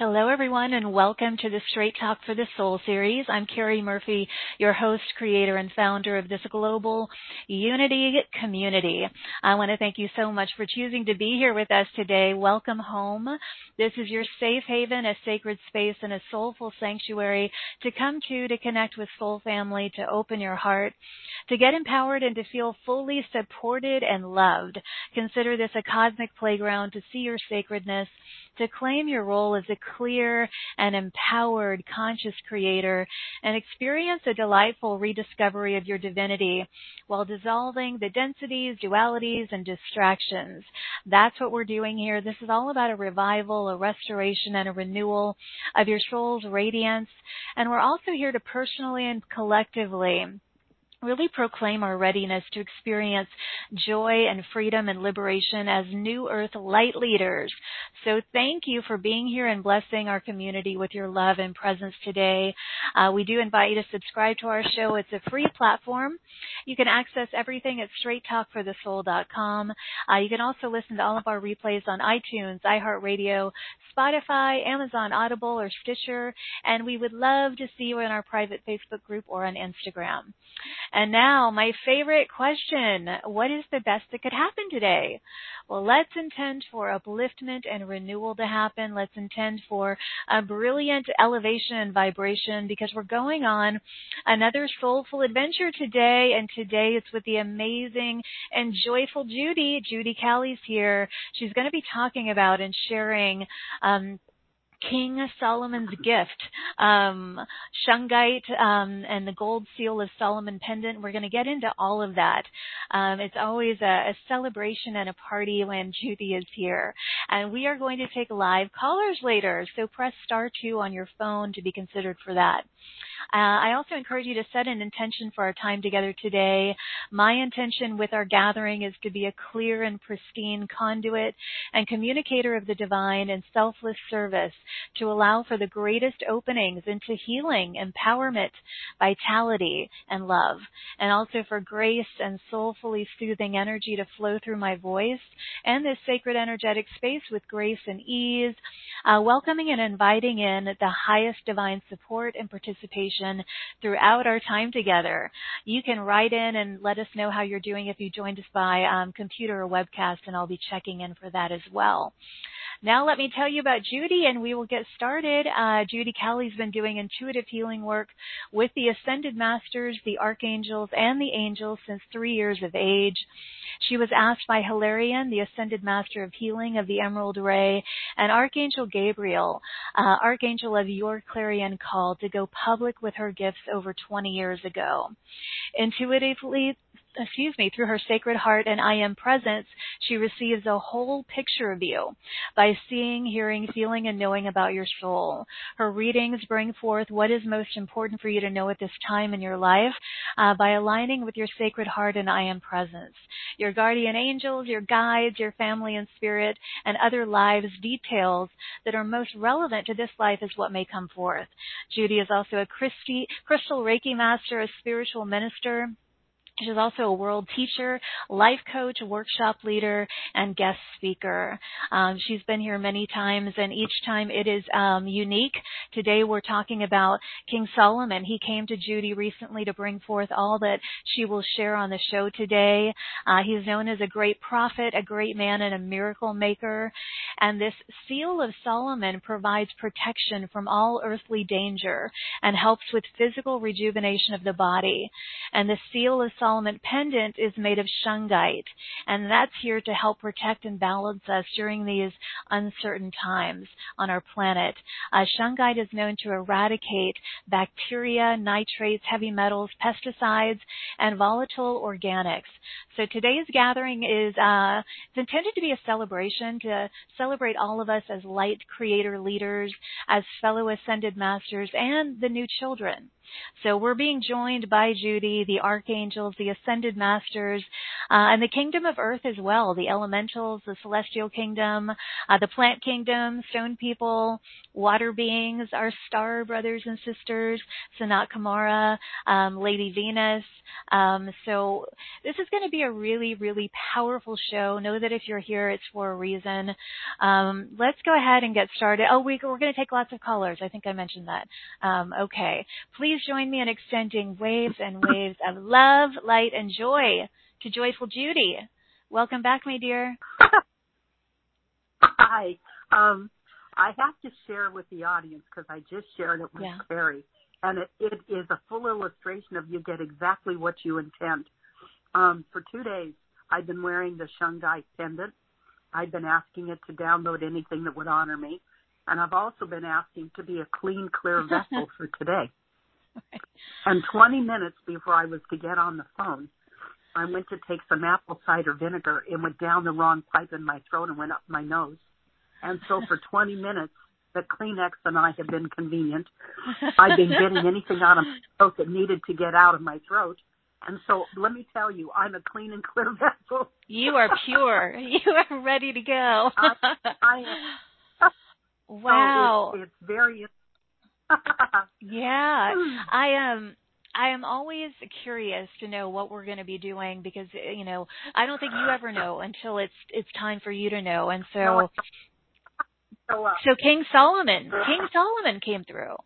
Hello, everyone, and welcome to the Straight Talk for the Soul series. I'm Carrie Murphy, your host, creator, and founder of this global unity community. I want to thank you so much for choosing to be here with us today. Welcome home. This is your safe haven, a sacred space, and a soulful sanctuary to come to, to connect with soul family, to open your heart, to get empowered, and to feel fully supported and loved. Consider this a cosmic playground to see your sacredness, to claim your role as a clear and empowered conscious creator and experience a delightful rediscovery of your divinity while dissolving the densities, dualities, and distractions. That's what we're doing here. This is all about a revival, a restoration, and a renewal of your soul's radiance. And we're also here to personally and collectively really proclaim our readiness to experience joy and freedom and liberation as New Earth light leaders. So thank you for being here and blessing our community with your love and presence today. Uh, we do invite you to subscribe to our show. It's a free platform. You can access everything at straighttalkforthesoul.com. Uh, you can also listen to all of our replays on iTunes, iHeartRadio, Spotify, Amazon Audible, or Stitcher. And we would love to see you in our private Facebook group or on Instagram. And now, my favorite question What is the best that could happen today? Well, let's intend for upliftment and renewal to happen. Let's intend for a brilliant elevation and vibration because we're going on another soulful adventure today. And today it's with the amazing and joyful Judy. Judy Callie's here. She's going to be talking about and sharing um, King Solomon's gift, um, Shungite, um, and the gold seal of Solomon pendant. We're going to get into all of that. Um, it's always a, a, celebration and a party when Judy is here. And we are going to take live callers later, so press star two on your phone to be considered for that. Uh, I also encourage you to set an intention for our time together today. My intention with our gathering is to be a clear and pristine conduit and communicator of the divine and selfless service to allow for the greatest openings into healing, empowerment, vitality, and love, and also for grace and soulfully soothing energy to flow through my voice and this sacred energetic space with grace and ease, uh, welcoming and inviting in the highest divine support and participation throughout our time together. You can write in and let us know how you're doing if you joined us by um, computer or webcast, and I'll be checking in for that as well. Now let me tell you about Judy and we will get started. Uh, Judy Callie's been doing intuitive healing work with the Ascended Masters, the Archangels, and the Angels since three years of age. She was asked by Hilarion, the Ascended Master of Healing of the Emerald Ray, and Archangel Gabriel, uh, Archangel of your clarion call, to go public with her gifts over 20 years ago. Intuitively, excuse me, through her sacred heart and I am presence, she receives a whole picture of you by seeing, hearing, feeling, and knowing about your soul. Her readings bring forth what is most important for you to know at this time in your life uh, by aligning with your sacred heart and I am presence. Your guardian angels, your guides, your family and spirit, and other lives details that are most relevant to this life is what may come forth. Judy is also a Christi, crystal Reiki master, a spiritual minister, She's also a world teacher, life coach, workshop leader, and guest speaker. Um, she's been here many times, and each time it is um, unique. Today we're talking about King Solomon. He came to Judy recently to bring forth all that she will share on the show today. Uh, he's known as a great prophet, a great man, and a miracle maker. And this seal of Solomon provides protection from all earthly danger and helps with physical rejuvenation of the body. And the seal of Solomon pendant is made of shungite, and that's here to help protect and balance us during these uncertain times on our planet. Uh, shungite is known to eradicate bacteria, nitrates, heavy metals, pesticides, and volatile organics. So today's gathering is uh, it's intended to be a celebration to celebrate all of us as light creator leaders, as fellow ascended masters, and the new children. So we're being joined by Judy, the archangels, the ascended masters, uh, and the kingdom of earth as well, the elementals, the celestial kingdom, uh, the plant kingdom, stone people, water beings, our star brothers and sisters, Sanat Kumara, um, Lady Venus. Um, so this is going to be a really, really powerful show. Know that if you're here, it's for a reason. Um, let's go ahead and get started. Oh, we, are going to take lots of callers. I think I mentioned that. Um, okay. Please join me in extending waves and waves of love, light, and joy to Joyful Judy. Welcome back, my dear. Hi. Um, I have to share with the audience because I just shared it with yeah. Carrie, and it, it is a full illustration of you get exactly what you intend. Um, for two days, I've been wearing the Shungite pendant. I've been asking it to download anything that would honor me, and I've also been asking to be a clean, clear vessel for today. And 20 minutes before I was to get on the phone, I went to take some apple cider vinegar. It went down the wrong pipe in my throat and went up my nose. And so for 20 minutes, the Kleenex and I have been convenient. I've been getting anything out of my throat that needed to get out of my throat. And so let me tell you, I'm a clean and clear vessel. You are pure. you are ready to go. I, I am. Oh, wow. So it's, it's very. Yeah, I am. Um, I am always curious to know what we're going to be doing because you know I don't think you ever know until it's it's time for you to know, and so so, uh, King Solomon, King Solomon came through.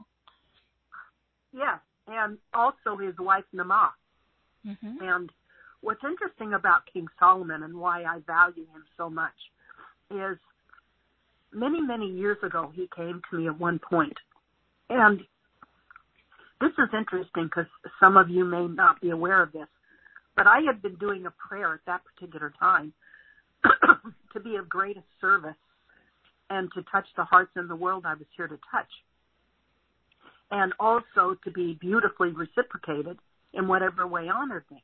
Yes, and also his wife Naamah. Mm-hmm. And what's interesting about King Solomon and why I value him so much is many many years ago he came to me at one point, and this is interesting because some of you may not be aware of this, but I had been doing a prayer at that particular time to be of greatest service and to touch the hearts in the world I was here to touch. And also to be beautifully reciprocated in whatever way honored me.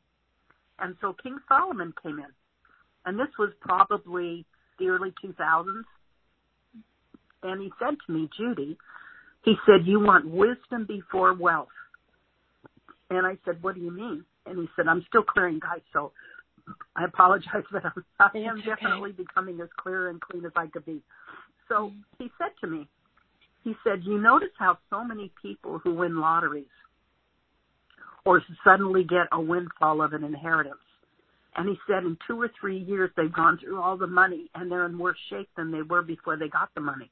And so King Solomon came in. And this was probably the early 2000s. And he said to me, Judy, he said, You want wisdom before wealth. And I said, What do you mean? And he said, I'm still clearing guys, so I apologize, but I'm, I am okay. definitely becoming as clear and clean as I could be. So he said to me, he said, You notice how so many people who win lotteries or suddenly get a windfall of an inheritance. And he said in two or three years they've gone through all the money and they're in worse shape than they were before they got the money.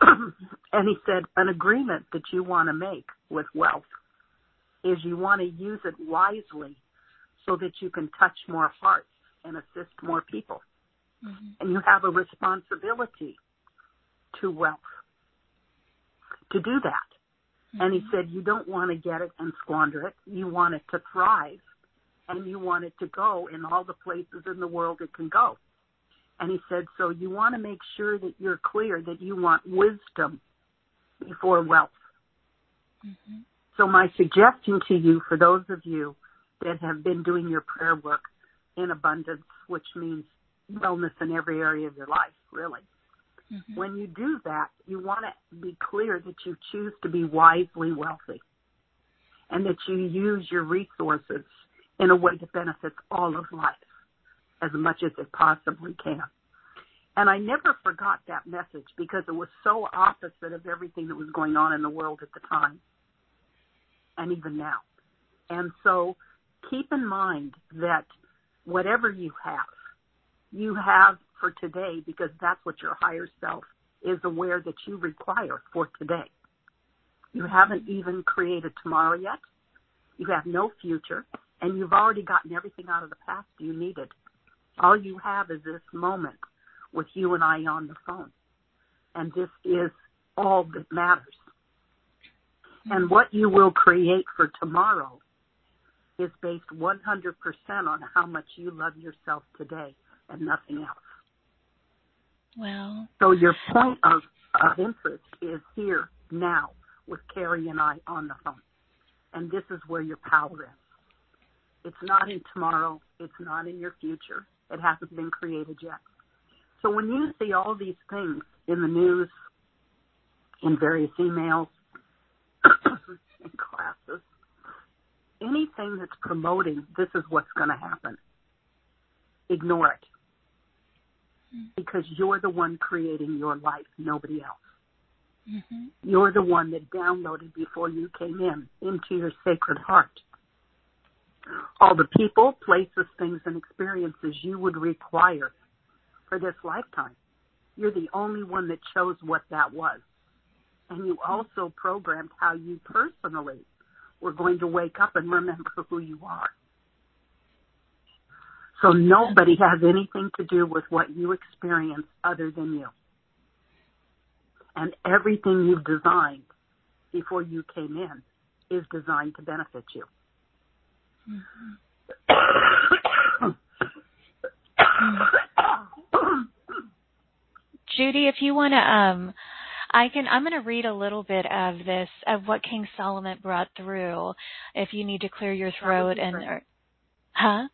and he said, an agreement that you want to make with wealth is you want to use it wisely so that you can touch more hearts and assist more people. Mm-hmm. And you have a responsibility to wealth to do that. Mm-hmm. And he Mm-hmm. said, you don't want to get it and squander it. You want it to thrive and you want it to go in all the places in the world it can go. And he said, so you want to make sure that you're clear that you want wisdom before wealth. Mm-hmm. So my suggestion to you, for those of you that have been doing your prayer work in abundance, which means wellness in every area of your life, really. Mm-hmm. When you do that, you want to be clear that you choose to be wisely wealthy and that you use your resources in a way that benefits all of life as much as it possibly can. And I never forgot that message because it was so opposite of everything that was going on in the world at the time and even now. And so keep in mind that whatever you have, you have for today because that's what your higher self is aware that you require for today. You haven't even created tomorrow yet. You have no future and you've already gotten everything out of the past you needed. All you have is this moment with you and I on the phone. And this is all that matters. And what you will create for tomorrow is based 100% on how much you love yourself today and nothing else. Well. So your point of, of interest is here now with Carrie and I on the phone. And this is where your power is. It's not in tomorrow. It's not in your future. It hasn't been created yet. So when you see all these things in the news, in various emails, in classes, anything that's promoting this is what's going to happen, ignore it. Mm-hmm. Because you're the one creating your life, nobody else. Mm-hmm. You're the one that downloaded before you came in into your sacred heart. All the people, places, things, and experiences you would require for this lifetime. You're the only one that chose what that was. And you also programmed how you personally were going to wake up and remember who you are. So nobody has anything to do with what you experience other than you. And everything you've designed before you came in is designed to benefit you. Judy, if you want to, um, I can. I'm going to read a little bit of this of what King Solomon brought through. If you need to clear your throat and, or, huh?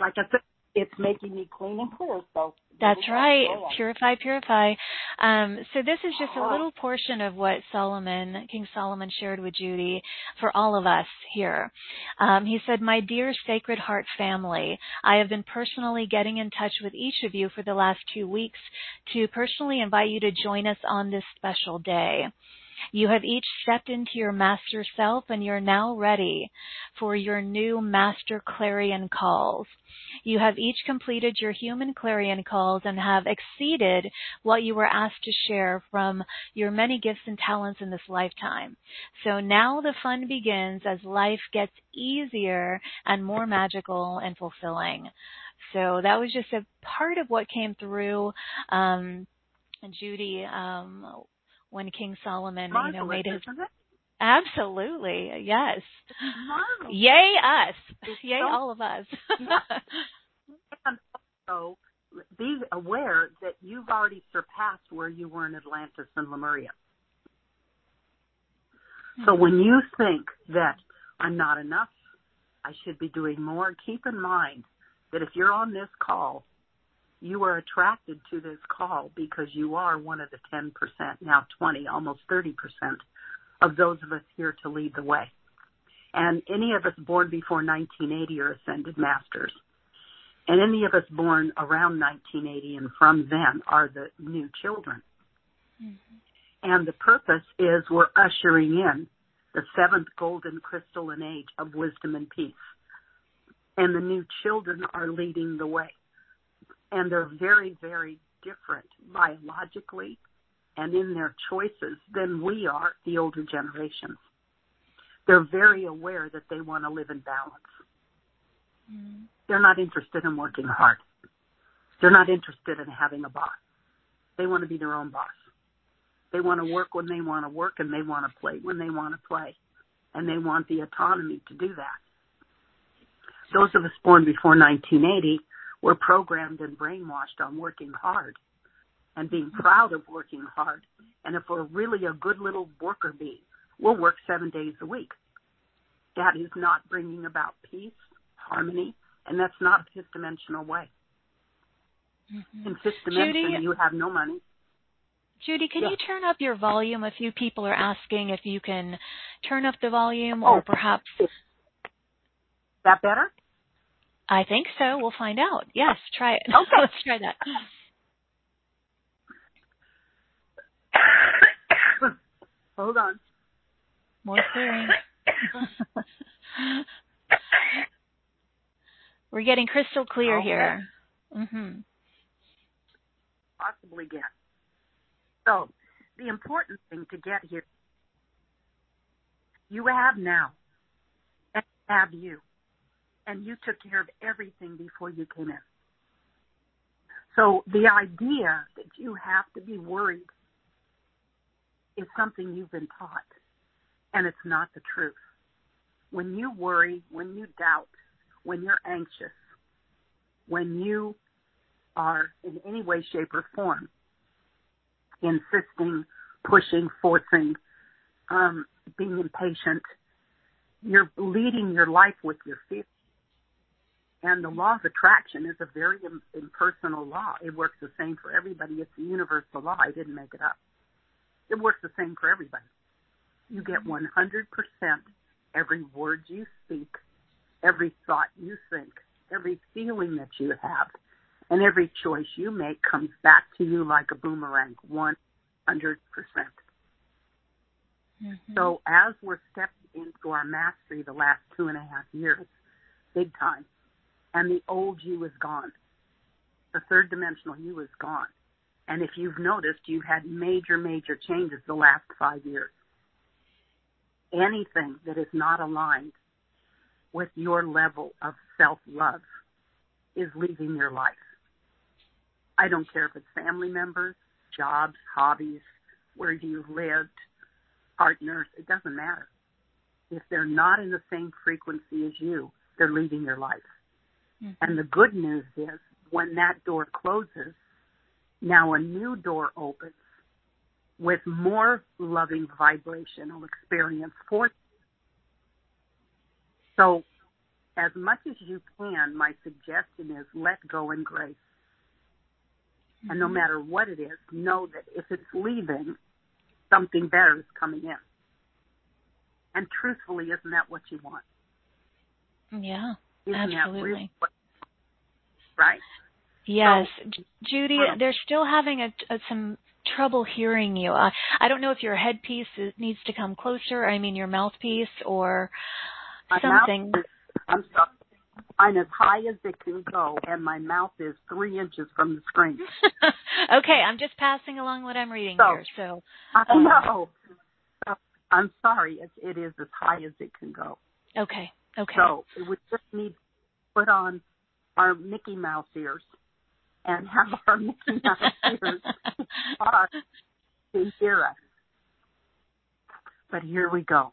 Like I said, it's making me clean and clear. So that's right. Purify, purify. Um, so this is just a little portion of what Solomon, King Solomon shared with Judy for all of us here. Um, he said, My dear Sacred Heart family, I have been personally getting in touch with each of you for the last two weeks to personally invite you to join us on this special day. You have each stepped into your master self and you're now ready for your new master clarion calls. You have each completed your human clarion calls and have exceeded what you were asked to share from your many gifts and talents in this lifetime. So now the fun begins as life gets easier and more magical and fulfilling. So that was just a part of what came through. Um, Judy, um, when King Solomon, Marvelous, you know, made his absolutely yes, yay us, It's yay so- all of us. And also be aware that you've already surpassed where you were in Atlantis and Lemuria. So hmm. when you think that I'm not enough, I should be doing more, keep in mind that if you're on this call, you are attracted to this call because you are one of the 10%, now 20, almost 30% of those of us here to lead the way. And any of us born before 1980 are ascended masters. And any of us born around 1980 and from then are the new children. Mm-hmm. And the purpose is we're ushering in the seventh golden crystalline age of wisdom and peace. And the new children are leading the way. And they're very, very different biologically and in their choices than we are, the older generations. They're very aware that they want to live in balance. Mm-hmm. They're not interested in working hard. They're not interested in having a boss. They want to be their own boss. They want to work when they want to work and they want to play when they want to play. And they want the autonomy to do that. Those of us born before 1980 were programmed and brainwashed on working hard and being proud of working hard. And if we're really a good little worker bee, we'll work seven days a week. That is not bringing about peace, harmony, and that's not a fifth dimensional way. Mm-hmm. In fifth dimension, Judy- you have no money. Judy, can Yeah. you turn up your volume? A few people are asking if you can turn up the volume, or Oh. perhaps Is that better? I think so. We'll find out. Yes, try it. Okay. Let's try that. Hold on. More clearing. We're getting crystal clear Okay. here. Mhm. possibly get. So, the important thing to get here, you have now, and have you, and you took care of everything before you came in. So, the idea that you have to be worried is something you've been taught, and it's not the truth. When you worry, when you doubt, when you're anxious, when you are in any way, shape, or form insisting, pushing, forcing, um, being impatient, you're leading your life with your fear. And the law of attraction is a very impersonal law. It works the same for everybody. It's a universal law. I didn't make it up. It works the same for everybody. You get 100% every word you speak, every thought you think, every feeling that you have, and every choice you make comes back to you like a boomerang, 100%. percent Mm-hmm. So as we're stepping into our mastery the last two and a half years, big time, and the old you is gone. The third dimensional you is gone. And if you've noticed, you've had major, major changes the last five years. Anything that is not aligned with your level of self-love is leaving your life. I don't care if it's family members, jobs, hobbies, where you've lived, partners, it doesn't matter. If they're not in the same frequency as you, they're leaving your life. Mm-hmm. And the good news is when that door closes, now a new door opens with more loving vibrational experience for you. So as much as you can, my suggestion is let go in grace. And no Mm-hmm. matter what it is, know that if it's leaving, something better is coming in. And truthfully, isn't that what you want? Yeah, absolutely. really right? Yes, J- Judy, Wow. they're still having a, a, some trouble hearing you. Uh, I don't know if your headpiece is, needs to come closer. I mean, your mouthpiece or My something. mouth is, I'm sorry. I'm as high as it can go, and my mouth is three inches from the screen. okay, I'm just passing along what I'm reading So- here. So, I Oh. know. So, I'm sorry. It, it is as high as it can go. okay, okay. So we just need to put on our Mickey Mouse ears and have our Mickey Mouse ears on to hear us. But here we go.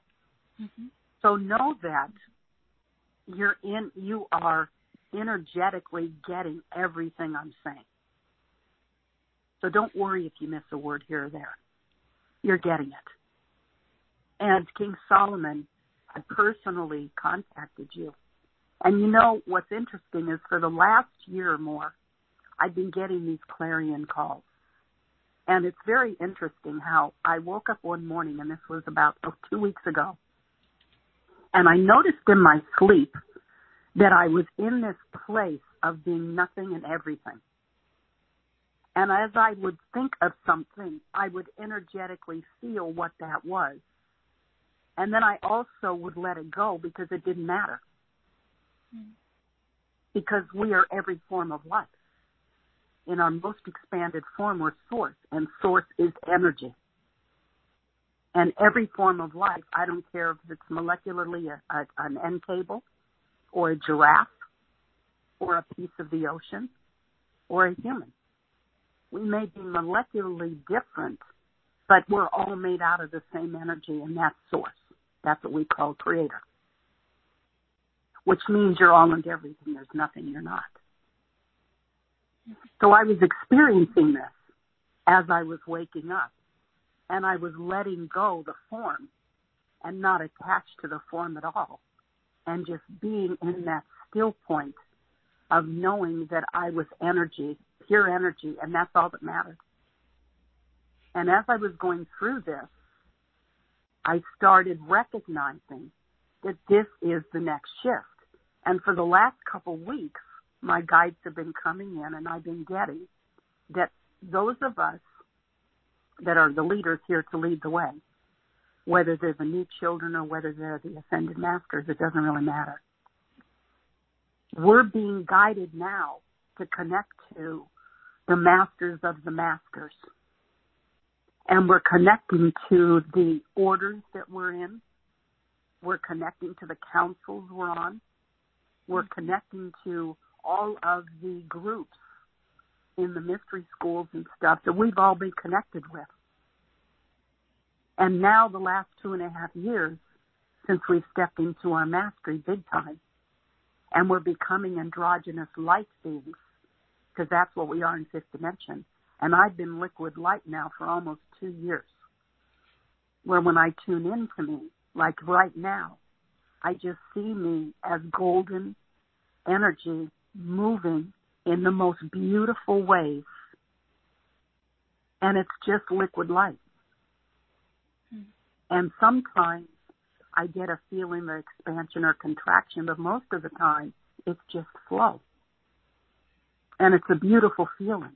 Mhm. So know that you're in, you are energetically getting everything I'm saying. So don't worry if you miss a word here or there. You're getting it. And King Solomon had personally contacted you. And you know what's interesting is for the last year or more, I've been getting these clarion calls. And it's very interesting how I woke up one morning, and this was about oh, two weeks ago, and I noticed in my sleep that I was in this place of being nothing and everything. And as I would think of something, I would energetically feel what that was. And then I also would let it go because it didn't matter. Hmm. Because we are every form of life. In our most expanded form, we're source, and source is energy. And every form of life, I don't care if it's molecularly a, a, an end table, or a giraffe, or a piece of the ocean, or a human. We may be molecularly different, but we're all made out of the same energy, and that's source. That's what we call creator. Which means you're all and everything. There's nothing you're not. So I was experiencing this as I was waking up, and I was letting go the form and not attached to the form at all, and just being in that still point of knowing that I was energy, pure energy, and that's all that mattered. And as I was going through this, I started recognizing that this is the next shift. And for the last couple weeks, my guides have been coming in and I've been getting that those of us that are the leaders here to lead the way, whether they're the new children or whether they're the ascended masters, it doesn't really matter. We're being guided now to connect to the masters of the masters. And we're connecting to the orders that we're in. We're connecting to the councils we're on. We're connecting to all of the groups in the mystery schools and stuff that we've all been connected with. And now the last two and a half years since we've stepped into our mastery big time and we're becoming androgynous light beings because that's what we are in fifth dimension. And I've been liquid light now for almost two years. Where when I tune into me, like right now, I just see me as golden energy moving in the most beautiful ways. And it's just liquid light. Hmm. And sometimes I get a feeling of expansion or contraction, but most of the time it's just flow. And it's a beautiful feeling.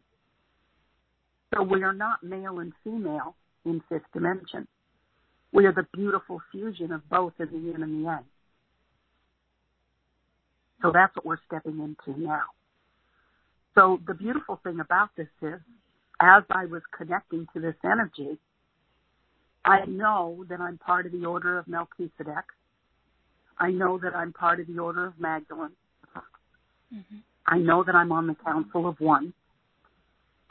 So we are not male and female in fifth dimension. We are the beautiful fusion of both in the yin and the yang. So that's what we're stepping into now. So the beautiful thing about this is, as I was connecting to this energy, I know that I'm part of the order of Melchizedek. I know that I'm part of the order of Magdalene. Mm-hmm. I know that I'm on the Council of One.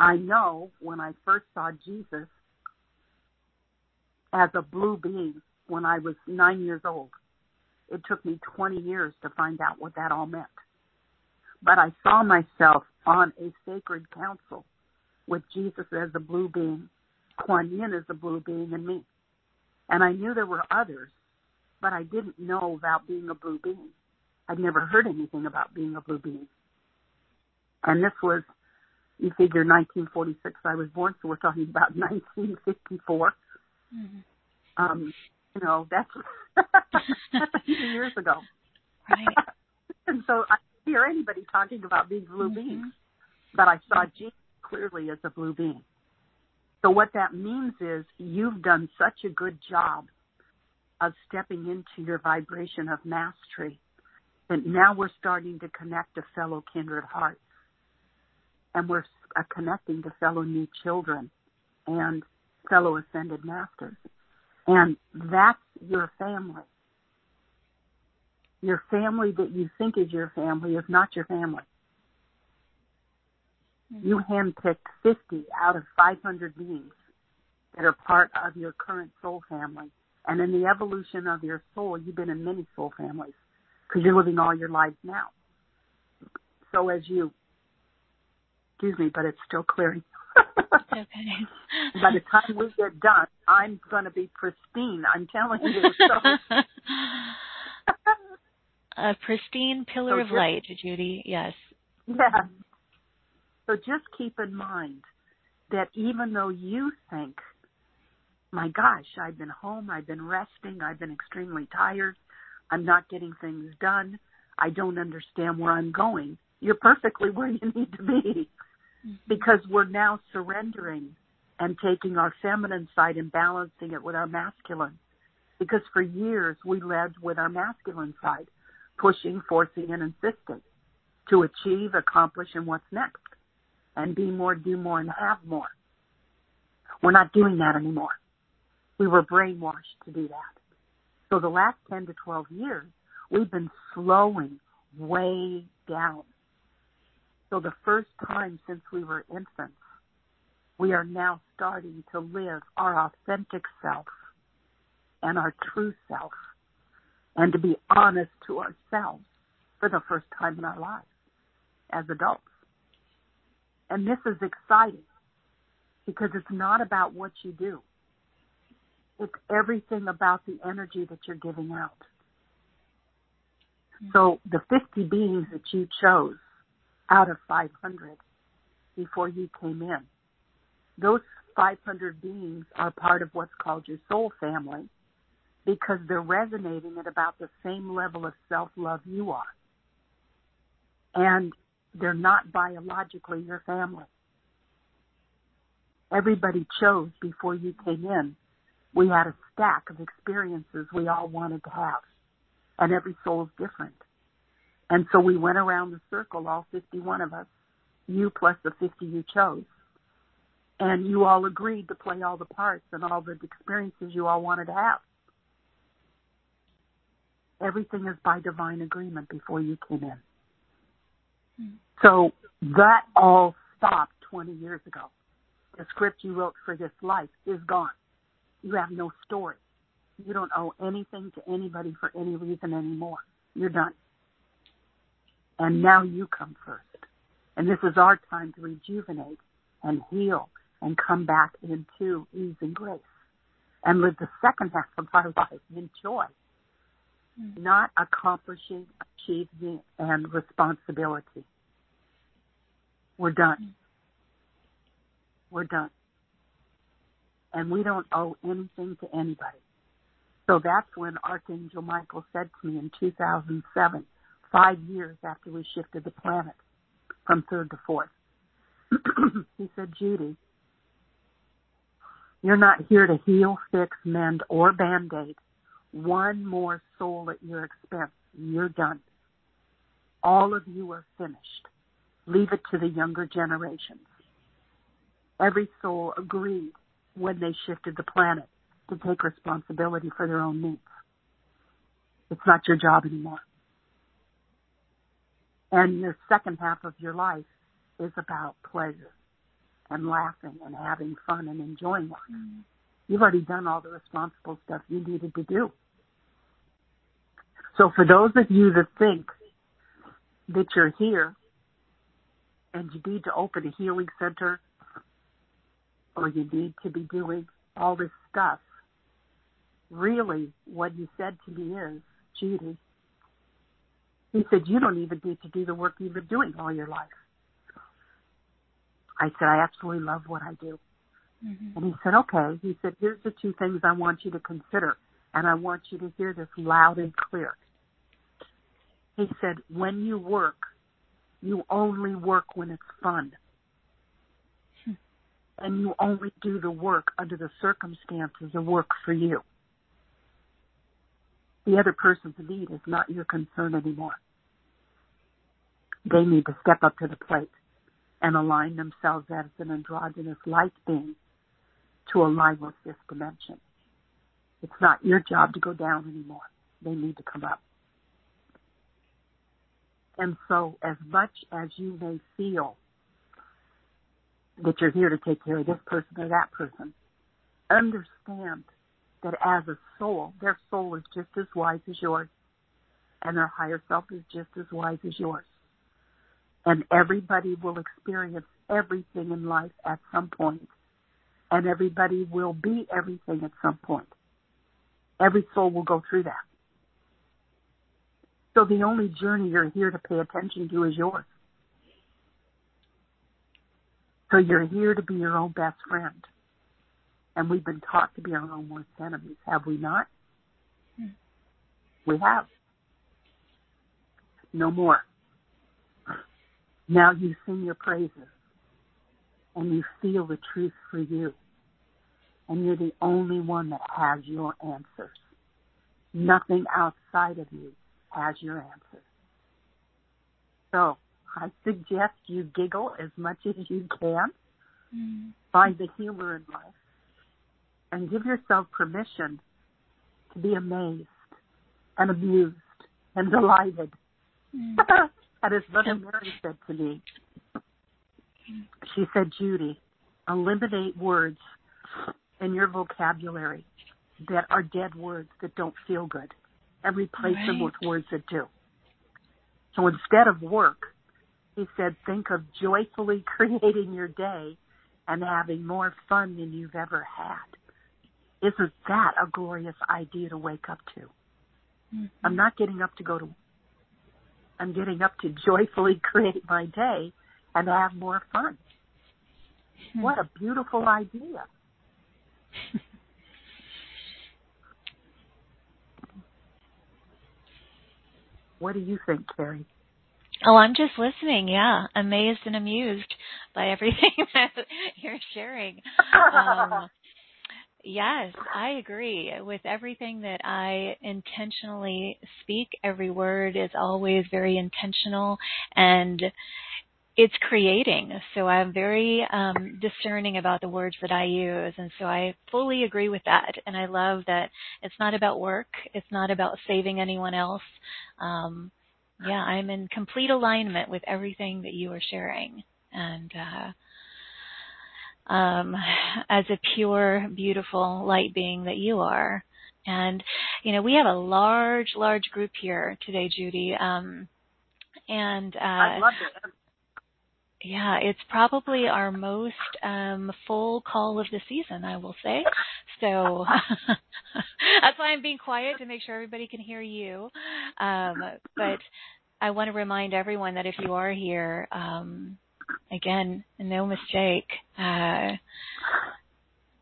I know when I first saw Jesus as a blue being when I was nine years old. It took me 20 years to find out what that all meant. But I saw myself on a sacred council with Jesus as a blue being, Kuan Yin as a blue being, and me. And I knew there were others, but I didn't know about being a blue being. I'd never heard anything about being a blue being. And this was, you figure 1946 I was born, so we're talking about 1954. Mm-hmm. Um, you know, that's, that's a few years ago. Right. and so I hear anybody talking about being blue mm-hmm. beings, but I saw Jesus clearly as a blue being. So what that means is you've done such a good job of stepping into your vibration of mastery that now we're starting to connect to fellow kindred hearts. And we're uh, connecting to fellow new children and fellow ascended masters. And that's your family. Your family that you think is your family is not your family. Mm-hmm. You handpicked 50 out of 500 beings that are part of your current soul family. And in the evolution of your soul, you've been in many soul families because you're living all your lives now. So as you, excuse me, but it's still clearing. okay. By the time we get done, I'm going to be pristine. I'm telling you. So. A pristine pillar so of just, light, Judy. Yes. Yeah. So just keep in mind that even though you think, my gosh, I've been home, I've been resting, I've been extremely tired, I'm not getting things done, I don't understand where I'm going, you're perfectly where you need to be. Mm-hmm. because we're now surrendering and taking our feminine side and balancing it with our masculine. Because for years we led with our masculine side, pushing, forcing, and insisting to achieve, accomplish, and what's next and be more, do more, and have more. We're not doing that anymore. We were brainwashed to do that. So the last 10 to 12 years, we've been slowing way down. So the first time since we were infants, we are now starting to live our authentic self and our true self and to be honest to ourselves for the first time in our lives as adults. And this is exciting because it's not about what you do. It's everything about the energy that you're giving out. Mm-hmm. So the 50 beings that you chose out of 500 before you came in, those 500 beings are part of what's called your soul family because they're resonating at about the same level of self-love you are. And they're not biologically your family. Everybody chose before you came in. We had a stack of experiences we all wanted to have. And every soul is different. And so we went around the circle, all 51 of us, you plus the 50 you chose. And you all agreed to play all the parts and all the experiences you all wanted to have. Everything is by divine agreement before you came in. Hmm. So that all stopped 20 years ago. The script you wrote for this life is gone. You have no story. You don't owe anything to anybody for any reason anymore. You're done. And now you come first. And this is our time to rejuvenate and heal and come back into ease and grace and live the second half of our life in joy, mm-hmm. not accomplishing, achieving, and responsibility. We're done. We're done. And we don't owe anything to anybody. So that's when Archangel Michael said to me in 2007, five years after we shifted the planet from third to fourth. he said, Judy, you're not here to heal, fix, mend, or band-aid one more soul at your expense. You're done. All of you are finished. Leave it to the younger generations. Every soul agreed when they shifted the planet to take responsibility for their own needs. It's not your job anymore. And the second half of your life is about pleasure and laughing and having fun and enjoying life. Mm. You've already done all the responsible stuff you needed to do. So for those of you that think that you're here and you need to open a healing center or you need to be doing all this stuff, really what you said to me is, Judy, he said, you don't even need to do the work you've been doing all your life. I said, I absolutely love what I do. Mm-hmm. And he said, okay. He said, here's the two things I want you to consider. And I want you to hear this loud and clear. He said, when you work, you only work when it's fun. Hmm. And you only do the work under the circumstances that work for you. The other person's need is not your concern anymore. They need to step up to the plate and align themselves as an androgynous light being to align with this dimension. It's not your job to go down anymore. They need to come up. And so as much as you may feel that you're here to take care of this person or that person, understand that as a soul, their soul is just as wise as yours and their higher self is just as wise as yours. And everybody will experience everything in life at some point, and everybody will be everything at some point. Every soul will go through that. So the only journey you're here to pay attention to is yours. So you're here to be your own best friend. And we've been taught to be our own worst enemies, have we not? Hmm. We have. No more. Now you sing your praises and you feel the truth for you. And you're the only one that has your answers. Nothing outside of you has your answers. So I suggest you giggle as much as you can. Mm. Find the humor in life and give yourself permission to be amazed and amused and delighted. Mm. and as Mother Mary said to me, she said, Judy, eliminate words in your vocabulary that are dead words that don't feel good and replace right. them with words that do. So instead of work, he said, think of joyfully creating your day and having more fun than you've ever had. Isn't that a glorious idea to wake up to? Mm-hmm. I'm not getting up to go to, I'm getting up to joyfully create my day and have more fun. Mm-hmm. What a beautiful idea. What do you think, Carrie? Oh, I'm just listening. Yeah, amazed and amused by everything that you're sharing. Um, yes, I agree with everything that I intentionally speak. Every word is always very intentional and it's creating. So I'm very um, discerning about the words that I use, and so I fully agree with that. And I love that it's not about work. It's not about saving anyone else. Um, yeah, I'm in complete alignment with everything that you are sharing, and uh, um, as a pure, beautiful light being that you are. And you know, we have a large, large group here today, Judy. Um, and uh, I love it yeah, it's probably our most um, full call of the season, I will say. So that's why I'm being quiet to make sure everybody can hear you. Um, but I want to remind everyone that if you are here, um, again, no mistake. Uh,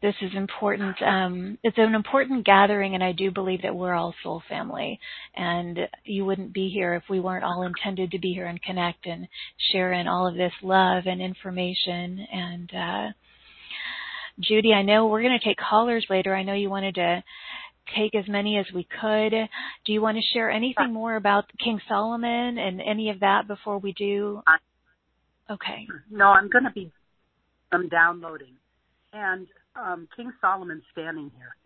this is important. Um, it's an important gathering, and I do believe that we're all soul family. And you wouldn't be here if we weren't all intended to be here and connect and share in all of this love and information. And uh, Judy, I know we're going to take callers later. I know you wanted to take as many as we could. Do you want to share anything more about King Solomon and any of that before we do? Okay. No, I'm going to be I'm downloading, and um, King Solomon's standing here.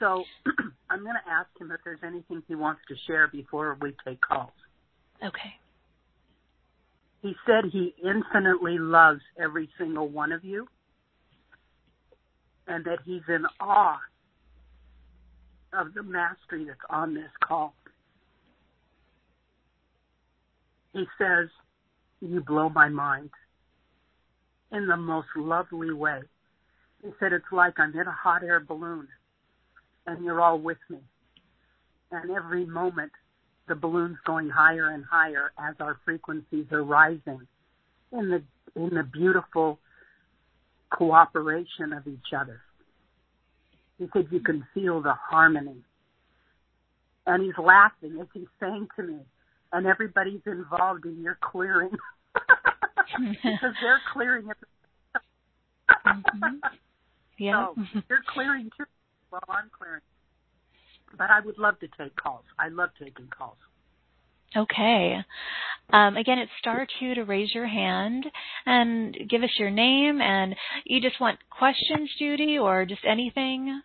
So I'm going to ask him if there's anything he wants to share before we take calls. Okay. He said he infinitely loves every single one of you and that he's in awe of the mastery that's on this call. He says, You blow my mind in the most lovely way. He said, It's like I'm in a hot air balloon and you're all with me. And every moment, the balloon's going higher and higher as our frequencies are rising in the, in the beautiful cooperation of each other. He said, You can feel the harmony. And he's laughing as he's saying to me, and everybody's involved in your clearing. because they're clearing it. mm-hmm. Yeah. So you're clearing too. Well, I'm clearing. But I would love to take calls. I love taking calls. Okay. Um, again, it's star two to raise your hand and give us your name. And you just want questions, Judy, or just anything?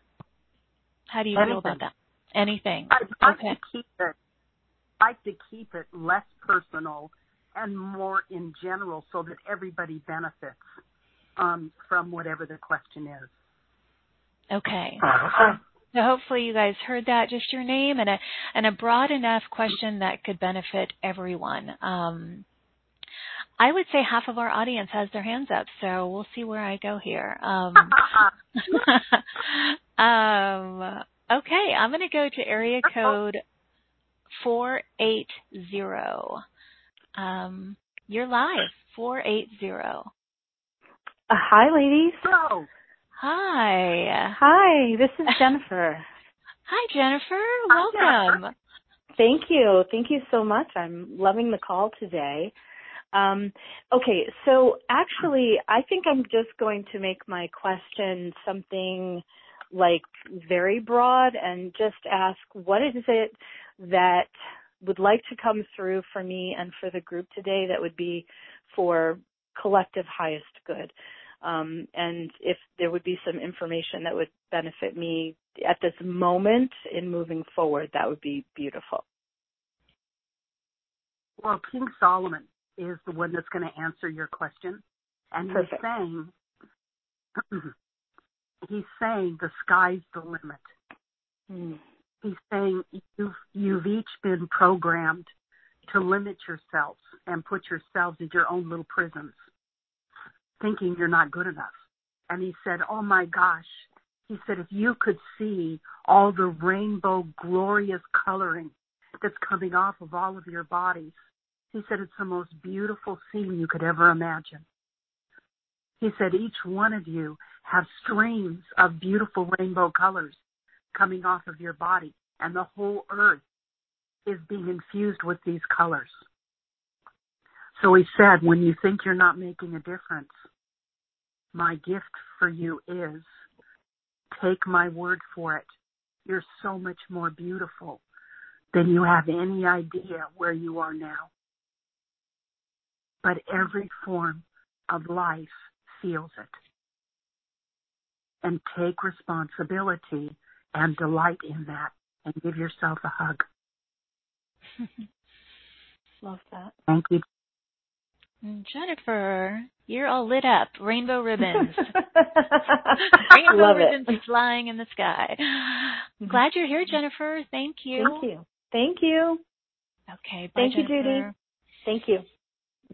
How do you anything. feel about that? Anything. I'd like okay. to keep it. I'd like to keep it less personal and more in general, so that everybody benefits um, from whatever the question is. Okay. So hopefully you guys heard that, just your name and a and a broad enough question that could benefit everyone. Um, I would say half of our audience has their hands up, so we'll see where I go here. Um, um, okay, I'm going to go to area code four eight zero. Um, you're live, four eight zero. Uh, hi, ladies. Hello. Hi. Hi, this is Jennifer. Hi, Jennifer. Hi, Welcome. Jennifer. Thank you. Thank you so much. I'm loving the call today. Um, okay, so actually, I think I'm just going to make my question something like very broad and just ask what is it that would like to come through for me and for the group today that would be for collective highest good. Um, and if there would be some information that would benefit me at this moment in moving forward, that would be beautiful. Well, King Solomon is the one that's going to answer your question, and Perfect. he's saying he's saying the sky's the limit. Mm. He's saying you've you've each been programmed to limit yourselves and put yourselves in your own little prisons, thinking you're not good enough. And he said, "Oh my gosh." He said, if you could see all the rainbow glorious coloring that's coming off of all of your bodies, he said it's the most beautiful scene you could ever imagine. He said each one of you have streams of beautiful rainbow colors coming off of your body, and the whole earth is being infused with these colors. So he said, when you think you're not making a difference, my gift for you is take my word for it. You're so much more beautiful than you have any idea where you are now. But every form of life feels it. And take responsibility and delight in that and give yourself a hug. Love that. Thank you. Mm, Jennifer, you're all lit up. Rainbow ribbons. Rainbow Love ribbons it. flying in the sky. Glad you're here, Jennifer. Thank you. Thank you. Thank you. Okay. Bye, Thank you, Judy. Thank you.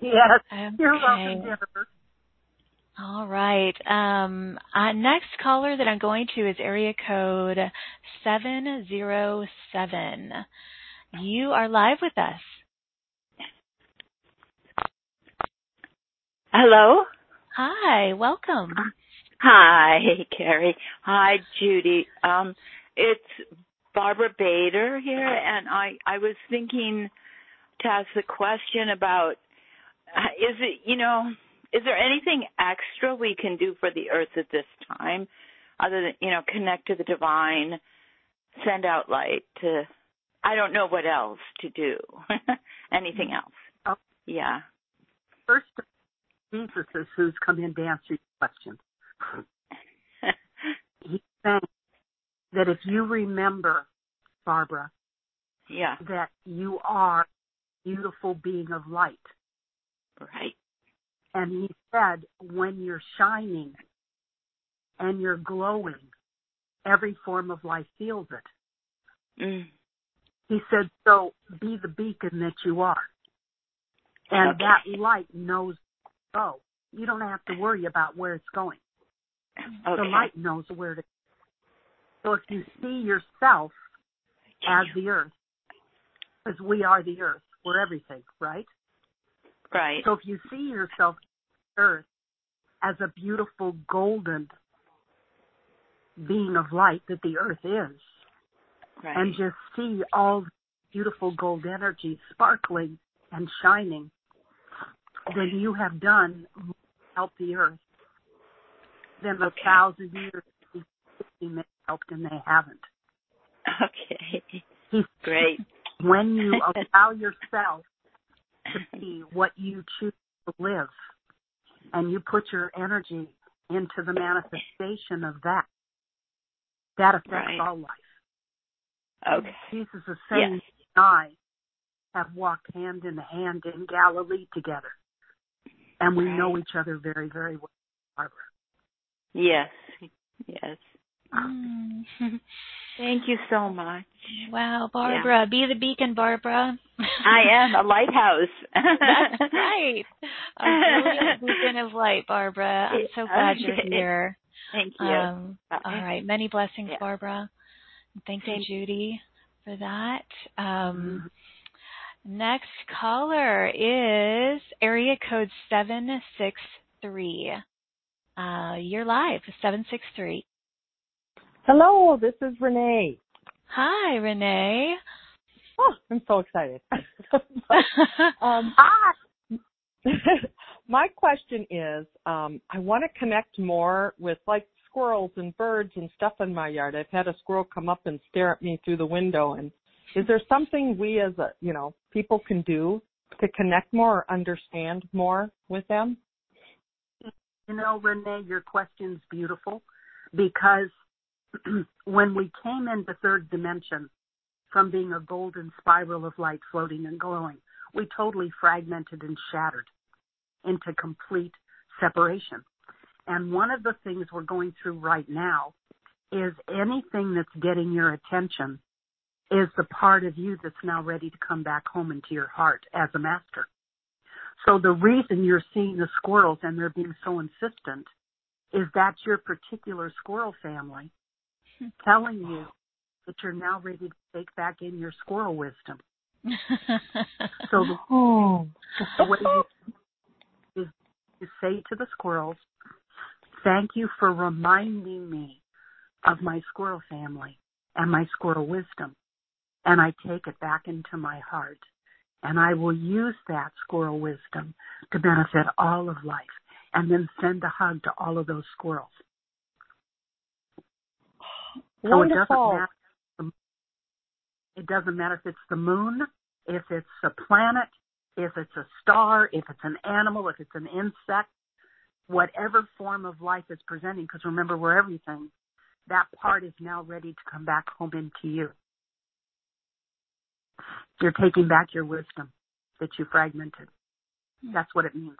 Yes. Okay. You're welcome, Jennifer. All right. Um, uh, next caller that I'm going to is area code 707. You are live with us. Hello. Hi, welcome. Hi, Carrie. Hi, Judy. Um, it's Barbara Bader here, and I I was thinking to ask the question about uh, is it you know is there anything extra we can do for the earth at this time other than you know connect to the divine, send out light to I don't know what else to do. anything else? Oh. Yeah. First, Jesus is who's come in to answer your question. He's saying that if you remember, Barbara, yeah, that you are a beautiful being of light. Right. And he said, when you're shining and you're glowing, every form of life feels it. Mm. He said, so be the beacon that you are. And Okay. that light knows go. You don't have to worry about where it's going. Okay. The light knows where to So if you see yourself as the earth, because we are the earth, we're everything, right? Right. So if you see yourself earth as a beautiful golden being of light that the earth is, right. and just see all the beautiful gold energy sparkling and shining, then you have done more help the earth than a Okay. thousand years they helped and they haven't. Okay. Great. when you allow yourself to be what you choose to live and you put your energy into the manifestation of that, that affects Right. all life. Okay. Jesus is saying, Yes. and I have walked hand in hand in Galilee together. And we know each other very, very well, Barbara. Yes. Yes. Mm. Thank you so much. wow, Barbara, be the beacon, Barbara. I am a lighthouse. That's right. A beacon of light, Barbara. I'm so glad you're here. Thank you. Um, all right. Many blessings, Yeah. Barbara. Thank you, Judy, for that. Um, Mhm. next caller is area code 763. Uh, you're live, 763. Hello, this is Renee. Hi, Renee. Oh, I'm so excited. um, Hi. my question is, um, I want to connect more with like squirrels and birds and stuff in my yard. I've had a squirrel come up and stare at me through the window. And is there something we as a, you know, people can do to connect more or understand more with them? You know, Renee, your question's beautiful because when we came into third dimension from being a golden spiral of light floating and glowing, we totally fragmented and shattered into complete separation. And one of the things we're going through right now is anything that's getting your attention is the part of you that's now ready to come back home into your heart as a master. So the reason you're seeing the squirrels and they're being so insistent is that your particular squirrel family telling you that you're now ready to take back in your squirrel wisdom. So the, Oh. the way you is to say to the squirrels, thank you for reminding me of my squirrel family and my squirrel wisdom. And I take it back into my heart. And I will use that squirrel wisdom to benefit all of life and then send a hug to all of those squirrels. So it doesn't matter. It doesn't matter if it's the moon, if it's a planet, if it's a star, if it's an animal, if it's an insect, whatever form of life is presenting, because remember, we're everything, that part is now ready to come back home into you. You're taking back your wisdom that you fragmented. That's what it means.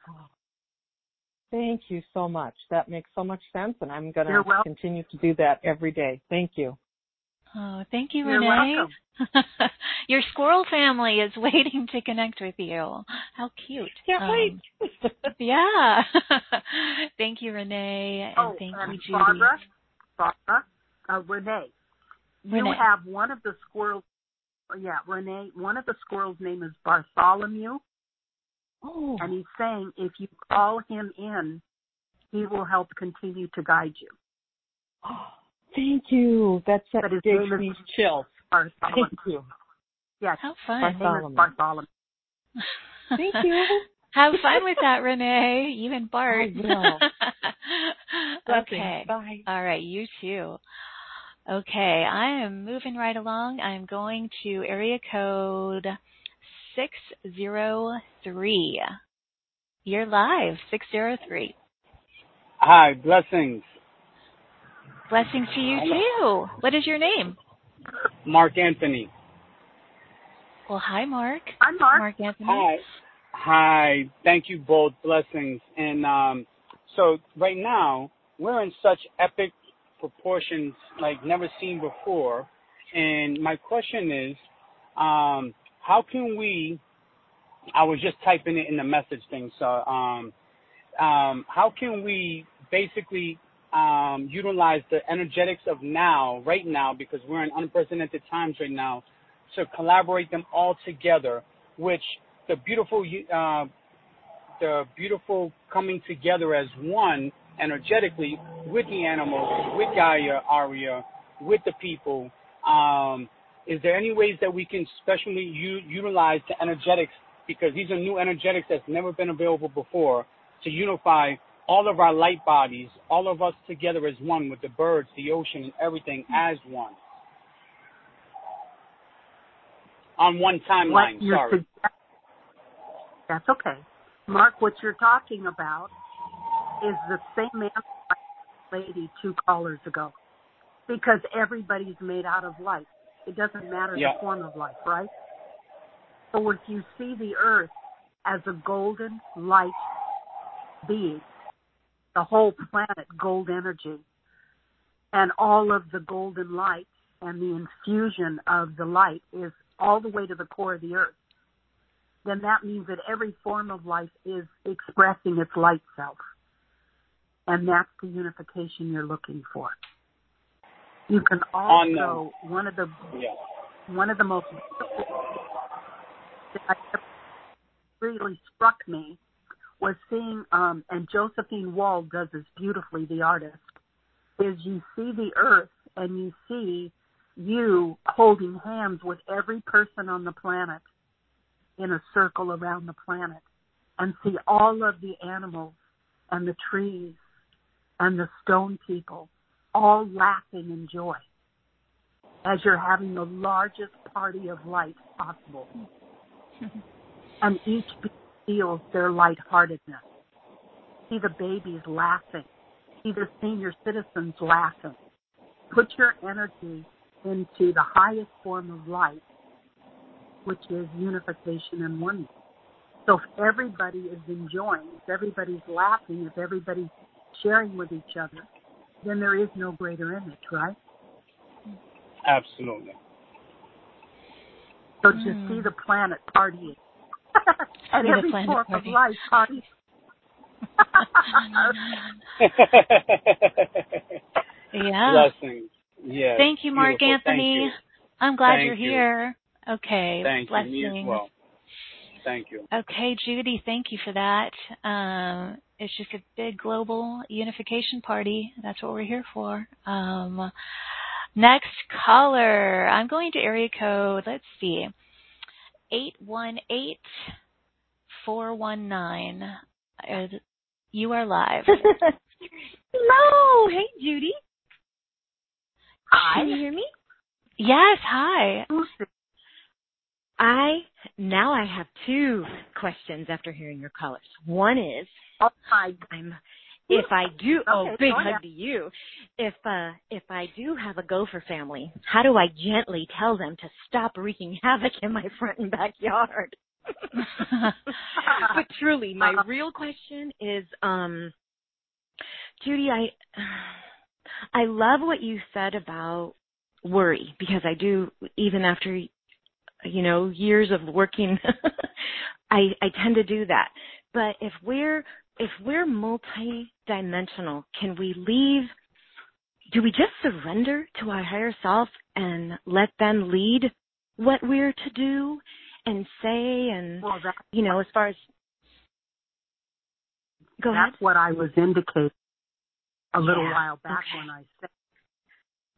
Thank you so much. That makes so much sense, and I'm going to welcome. continue to do that every day. Thank you. Oh, thank you, You're Renee. welcome. Your squirrel family is waiting to connect with you. How cute. Can't Um, wait. Yeah. thank you, Renee, and oh, thank and you, Judy. Barbara, Barbara, uh, Renee, you have one of the squirrels. Yeah, Renee. One of the squirrels' name is Bartholomew, oh, and he's saying if you call him in, he will help continue to guide you. Oh, thank you. That's that his gives name is me chills. Bartholomew. Thank you. Yes, How fun. his name is Bartholomew. Bartholomew. Thank you. Have fun with that, Renee. You and Bart. I will. okay. Bye. All right, you too. Okay, I am moving right along. I'm going to area code 603. You're live, 603. Hi, blessings. Blessings to you too. What is your name? Mark Anthony. Well, hi, Mark. I'm Mark. Mark Anthony. Hi. Hi. Thank you both. Blessings. And um, so right now we're in such epic proportions like never seen before. And my question is, um, how can we? I was just typing it in the message thing. So um, um, how can we basically um, utilize the energetics of now, right now, because we're in unprecedented times right now, to collaborate them all together, which the beautiful, uh, the beautiful coming together as one energetically with the animals, with Gaia, Aria, with the people. Um, is there any ways that we can specially u- utilize the energetics because these are new energetics that's never been available before to unify all of our light bodies, all of us together as one with the birds, the ocean, and everything as one. On one timeline, sorry. That's okay. Mark, what you're talking about is the same answer I lady two callers ago. Because everybody's made out of light. It doesn't matter Yeah. the form of life, right? So if you see the earth as a golden light being, the whole planet gold energy, and all of the golden light and the infusion of the light is all the way to the core of the earth, then that means that every form of life is expressing its light self. And that's the unification you're looking for. You can On, also one of the Yeah. one of the most that really struck me was seeing um and Josephine Wall does this beautifully, the artist, is you see the earth and you see you holding hands with every person on the planet in a circle around the planet and see all of the animals and the trees and the stone people all laughing in joy as you're having the largest party of light possible. and each feels their lightheartedness. See the babies laughing. See the senior citizens laughing. Put your energy into the highest form of light, which is unification and oneness. So if everybody is enjoying, if everybody's laughing, if everybody's sharing with each other, then there is no greater image, right? Absolutely. So Mm. to see the planet partying and every planet form of partying. life partying. Yeah. Blessings. Yes. Thank you, Mark Beautiful. Anthony. you. I'm glad Thank you're you. here. Okay. Thank Blessings. you. Me as well. Thank you. Okay, Judy, thank you for that. Um, it's just a big global unification party. That's what we're here for. Um, next caller. I'm going to area code, let's see, 818 419. Uh, You are live. Hello. Hey, Judy. Hi. Can you hear me? Yes, hi. I now I have two questions after hearing your callers. One is Oh my I'm if I do oh Okay, big hug to you. If uh if I do have a gopher family, how do I gently tell them to stop wreaking havoc in my front and backyard? but truly, my Uh-huh. real question is, um, Judy, I, I love what you said about worry because I do, even after, you know, years of working, I, I tend to do that. But if we're, if we're multi-dimensional, can we leave, do we just surrender to our higher self and let them lead what we're to do and say and, well, that, you know, as far as, go ahead. that's what I was indicating. a little Yeah. while back Okay. when I said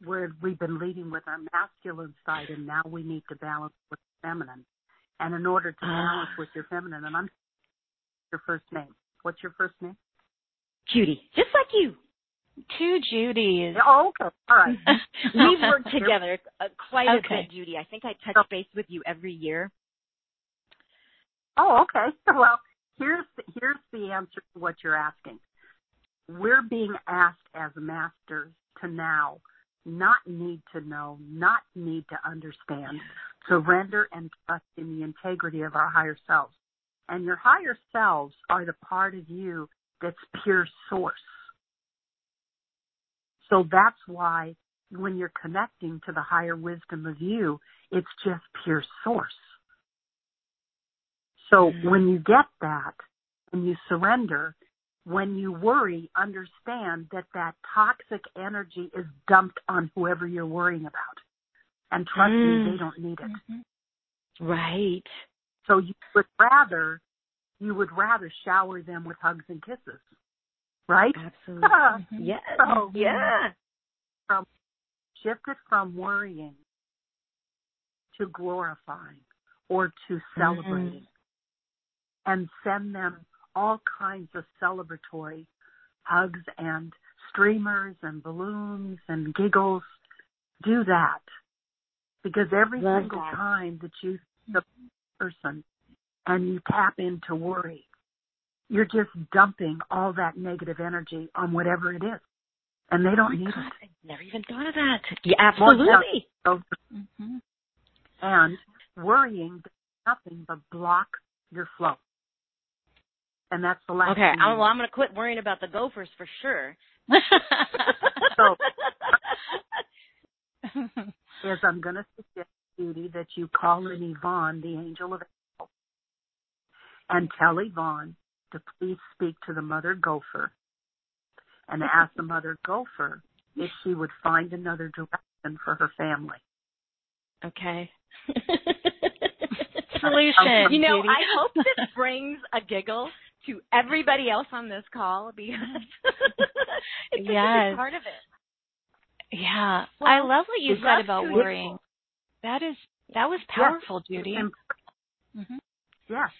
where we've been leading with our masculine side and now we need to balance with the feminine. And in order to balance Ah. with your feminine, and I'm your first name. What's your first name? Judy, just like you. Two Judys. Oh, okay. All right. We've worked together uh, quite a Okay. bit, Judy. I think I touch base with you every year. Oh, okay. Well, here's the, here's the answer to what you're asking. We're being asked as masters to now not need to know, not need to understand, surrender and trust in the integrity of our higher selves. And your higher selves are the part of you that's pure source. So that's why when you're connecting to the higher wisdom of you, it's just pure source. So when you get that and you surrender, when you worry, understand that that toxic energy is dumped on whoever you're worrying about. And trust me, Mm. they don't need it. Right. So you would rather, you would rather shower them with hugs and kisses. Right? Absolutely. Mm-hmm. Yeah. So Yeah. shift it from worrying to glorifying or to celebrating and send them all kinds of celebratory hugs and streamers and balloons and giggles. Do that. Because every Love single that. time that you the person and you tap into worry, you're just dumping all that negative energy on whatever it is. And they don't need it. I never even thought of that. Yeah, absolutely. Mm-hmm. and worrying does nothing but block your flow. And that's the last Okay, well, I'm going to quit worrying about the gophers for sure. So- is I'm going to suggest, Judy, that you call in Yvonne, the angel of angels, and tell Yvonne to please speak to the mother gopher and ask the mother gopher if she would find another direction for her family. okay. Solution. You know, I hope this brings a giggle to everybody else on this call because it's such a Yes. big part of it. Yeah, Well, I love what you said about to worrying. That is that was powerful, Judy. And hmm Yes.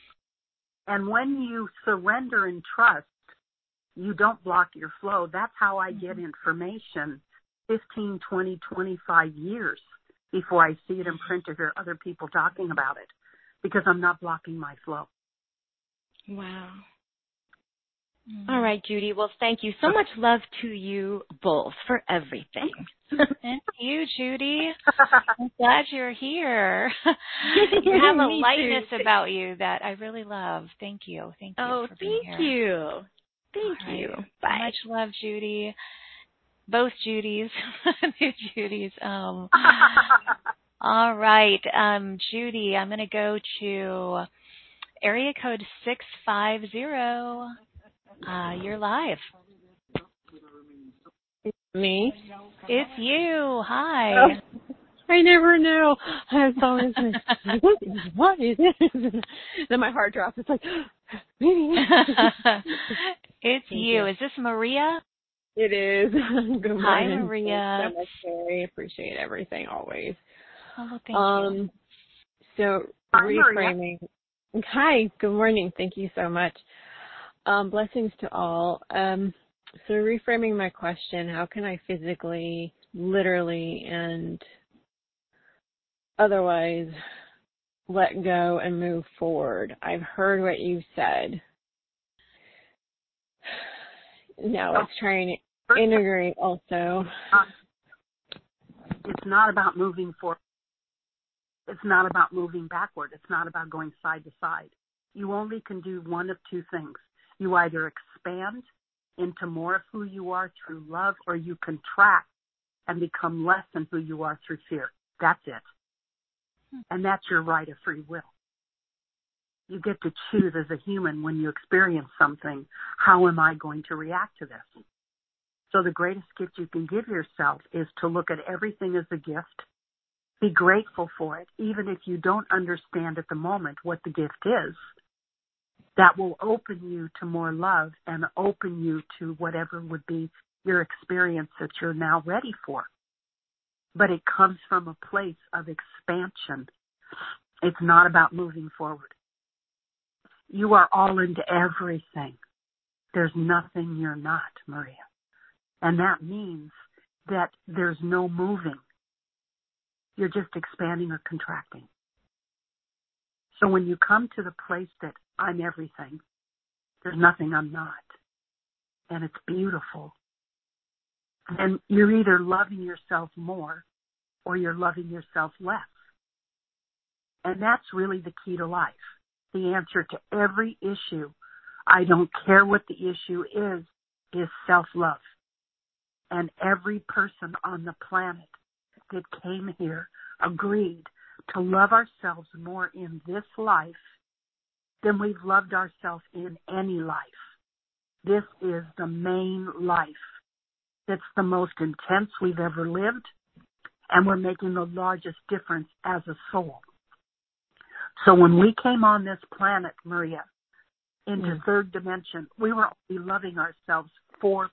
And when you surrender and trust, you don't block your flow. That's how I get information 15, 20, 25 years before I see it in print or hear other people talking about it because I'm not blocking my flow. Wow. Mm-hmm. All right, Judy. Well, thank you. So much love to you both for everything. Thank you, Judy. I'm glad you're here. you have a lightness too. about you that I really love. Thank you. Thank you Oh, for being thank here. you. Thank All you. Bye. Much love, Judy. Both Judys, new Judys. Um, all right, um, Judy, I'm going to go to area code six five zero. Uh, you're live. Me? It's you. Hi. I never know. I was always like, what is, what is it? then my heart drops. It's like, maybe. it's you. you. Is this Maria? It is. Good morning. Hi, Maria. Thanks so much, Carrie. Appreciate everything always. Oh, thank you. um, so Hi, Maria. reframing. Hi, good morning. Thank you so much. Um, blessings to all. Um, so reframing my question, how can I physically, literally, and otherwise let go and move forward? I've heard what you said. Now it's trying to integrate also. It's not about moving forward. It's not about moving backward. It's not about going side to side. You only can do one of two things. You either expand into more of who you are through love or you contract and become less than who you are through fear. That's it. Hmm. And that's your right of free will. You get to choose as a human when you experience something, how am I going to react to this? So the greatest gift you can give yourself is to look at everything as a gift. Be grateful for it, even if you don't understand at the moment what the gift is. That will open you to more love and open you to whatever would be your experience that you're now ready for. But it comes from a place of expansion. It's not about moving forward. You are all into everything. There's nothing you're not, Maria. And that means that there's no moving. You're just expanding or contracting. So when you come to the place that I'm everything, there's nothing I'm not, and it's beautiful, then you're either loving yourself more or you're loving yourself less. And that's really the key to life. The answer to every issue, I don't care what the issue is, is self-love. And every person on the planet that came here agreed to love ourselves more in this life than we've loved ourselves in any life. This is the main life. It's the most intense we've ever lived, and we're making the largest difference as a soul. So when we came on this planet, Maria, into mm. third dimension, we were only loving ourselves 4%.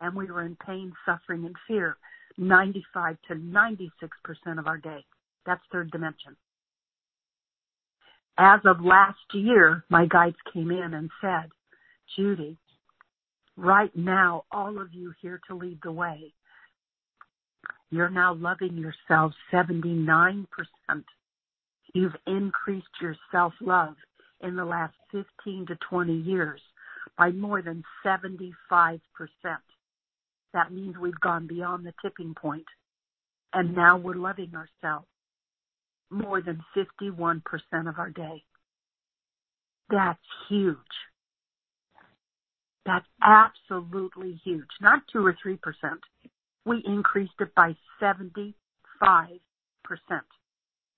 And we were in pain, suffering, and fear 95 to 96% of our day. That's third dimension. As of last year, my guides came in and said, Judy, right now, all of you here to lead the way, you're now loving yourself 79%. You've increased your self-love in the last 15 to 20 years by more than 75%. That means we've gone beyond the tipping point and now we're loving ourselves more than 51% of our day. That's huge. That's absolutely huge. Not two or three percent. We increased it by 75%.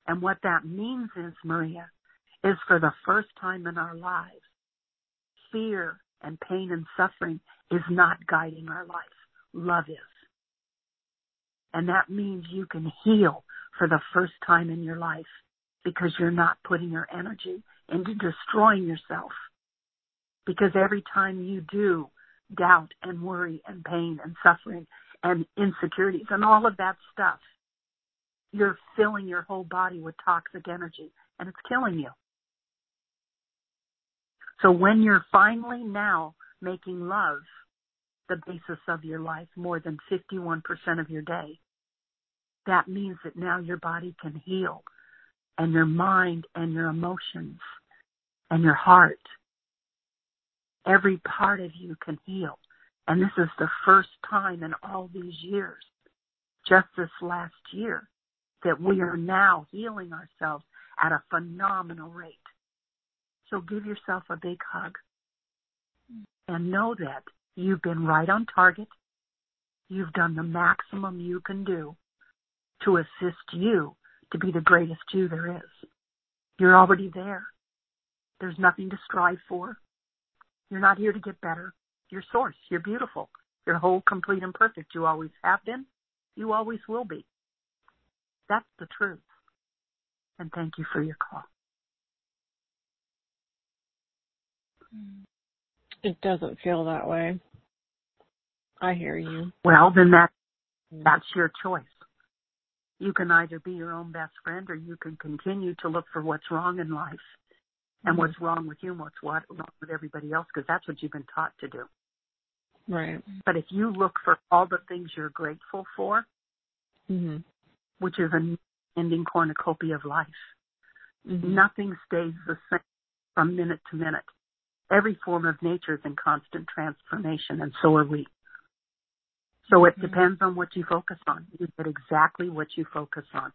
And what that means is, Maria, is for the first time in our lives, fear and pain and suffering is not guiding our life. Love is. And that means you can heal for the first time in your life because you're not putting your energy into destroying yourself. Because every time you do doubt and worry and pain and suffering and insecurities and all of that stuff, you're filling your whole body with toxic energy and it's killing you. So when you're finally now making love the basis of your life more than 51% of your day, that means that now your body can heal and your mind and your emotions and your heart. Every part of you can heal. And this is the first time in all these years, just this last year, that we are now healing ourselves at a phenomenal rate. So give yourself a big hug and know that you've been right on target. You've done the maximum you can do to assist you to be the greatest you there is. You're already there. There's nothing to strive for. You're not here to get better. You're source. You're beautiful. You're whole, complete, and perfect. You always have been. You always will be. That's the truth. And thank you for your call. It doesn't feel that way. I hear you. Well, then that mm. that's your choice. You can either be your own best friend or you can continue to look for what's wrong in life and mm-hmm. what's wrong with you and what's what wrong with everybody else because that's what you've been taught to do. Right. But if you look for all the things you're grateful for, mm-hmm. which is an ending cornucopia of life, mm-hmm. nothing stays the same from minute to minute. Every form of nature is in constant transformation, and so are we. So it mm-hmm. depends on what you focus on. You get exactly what you focus on.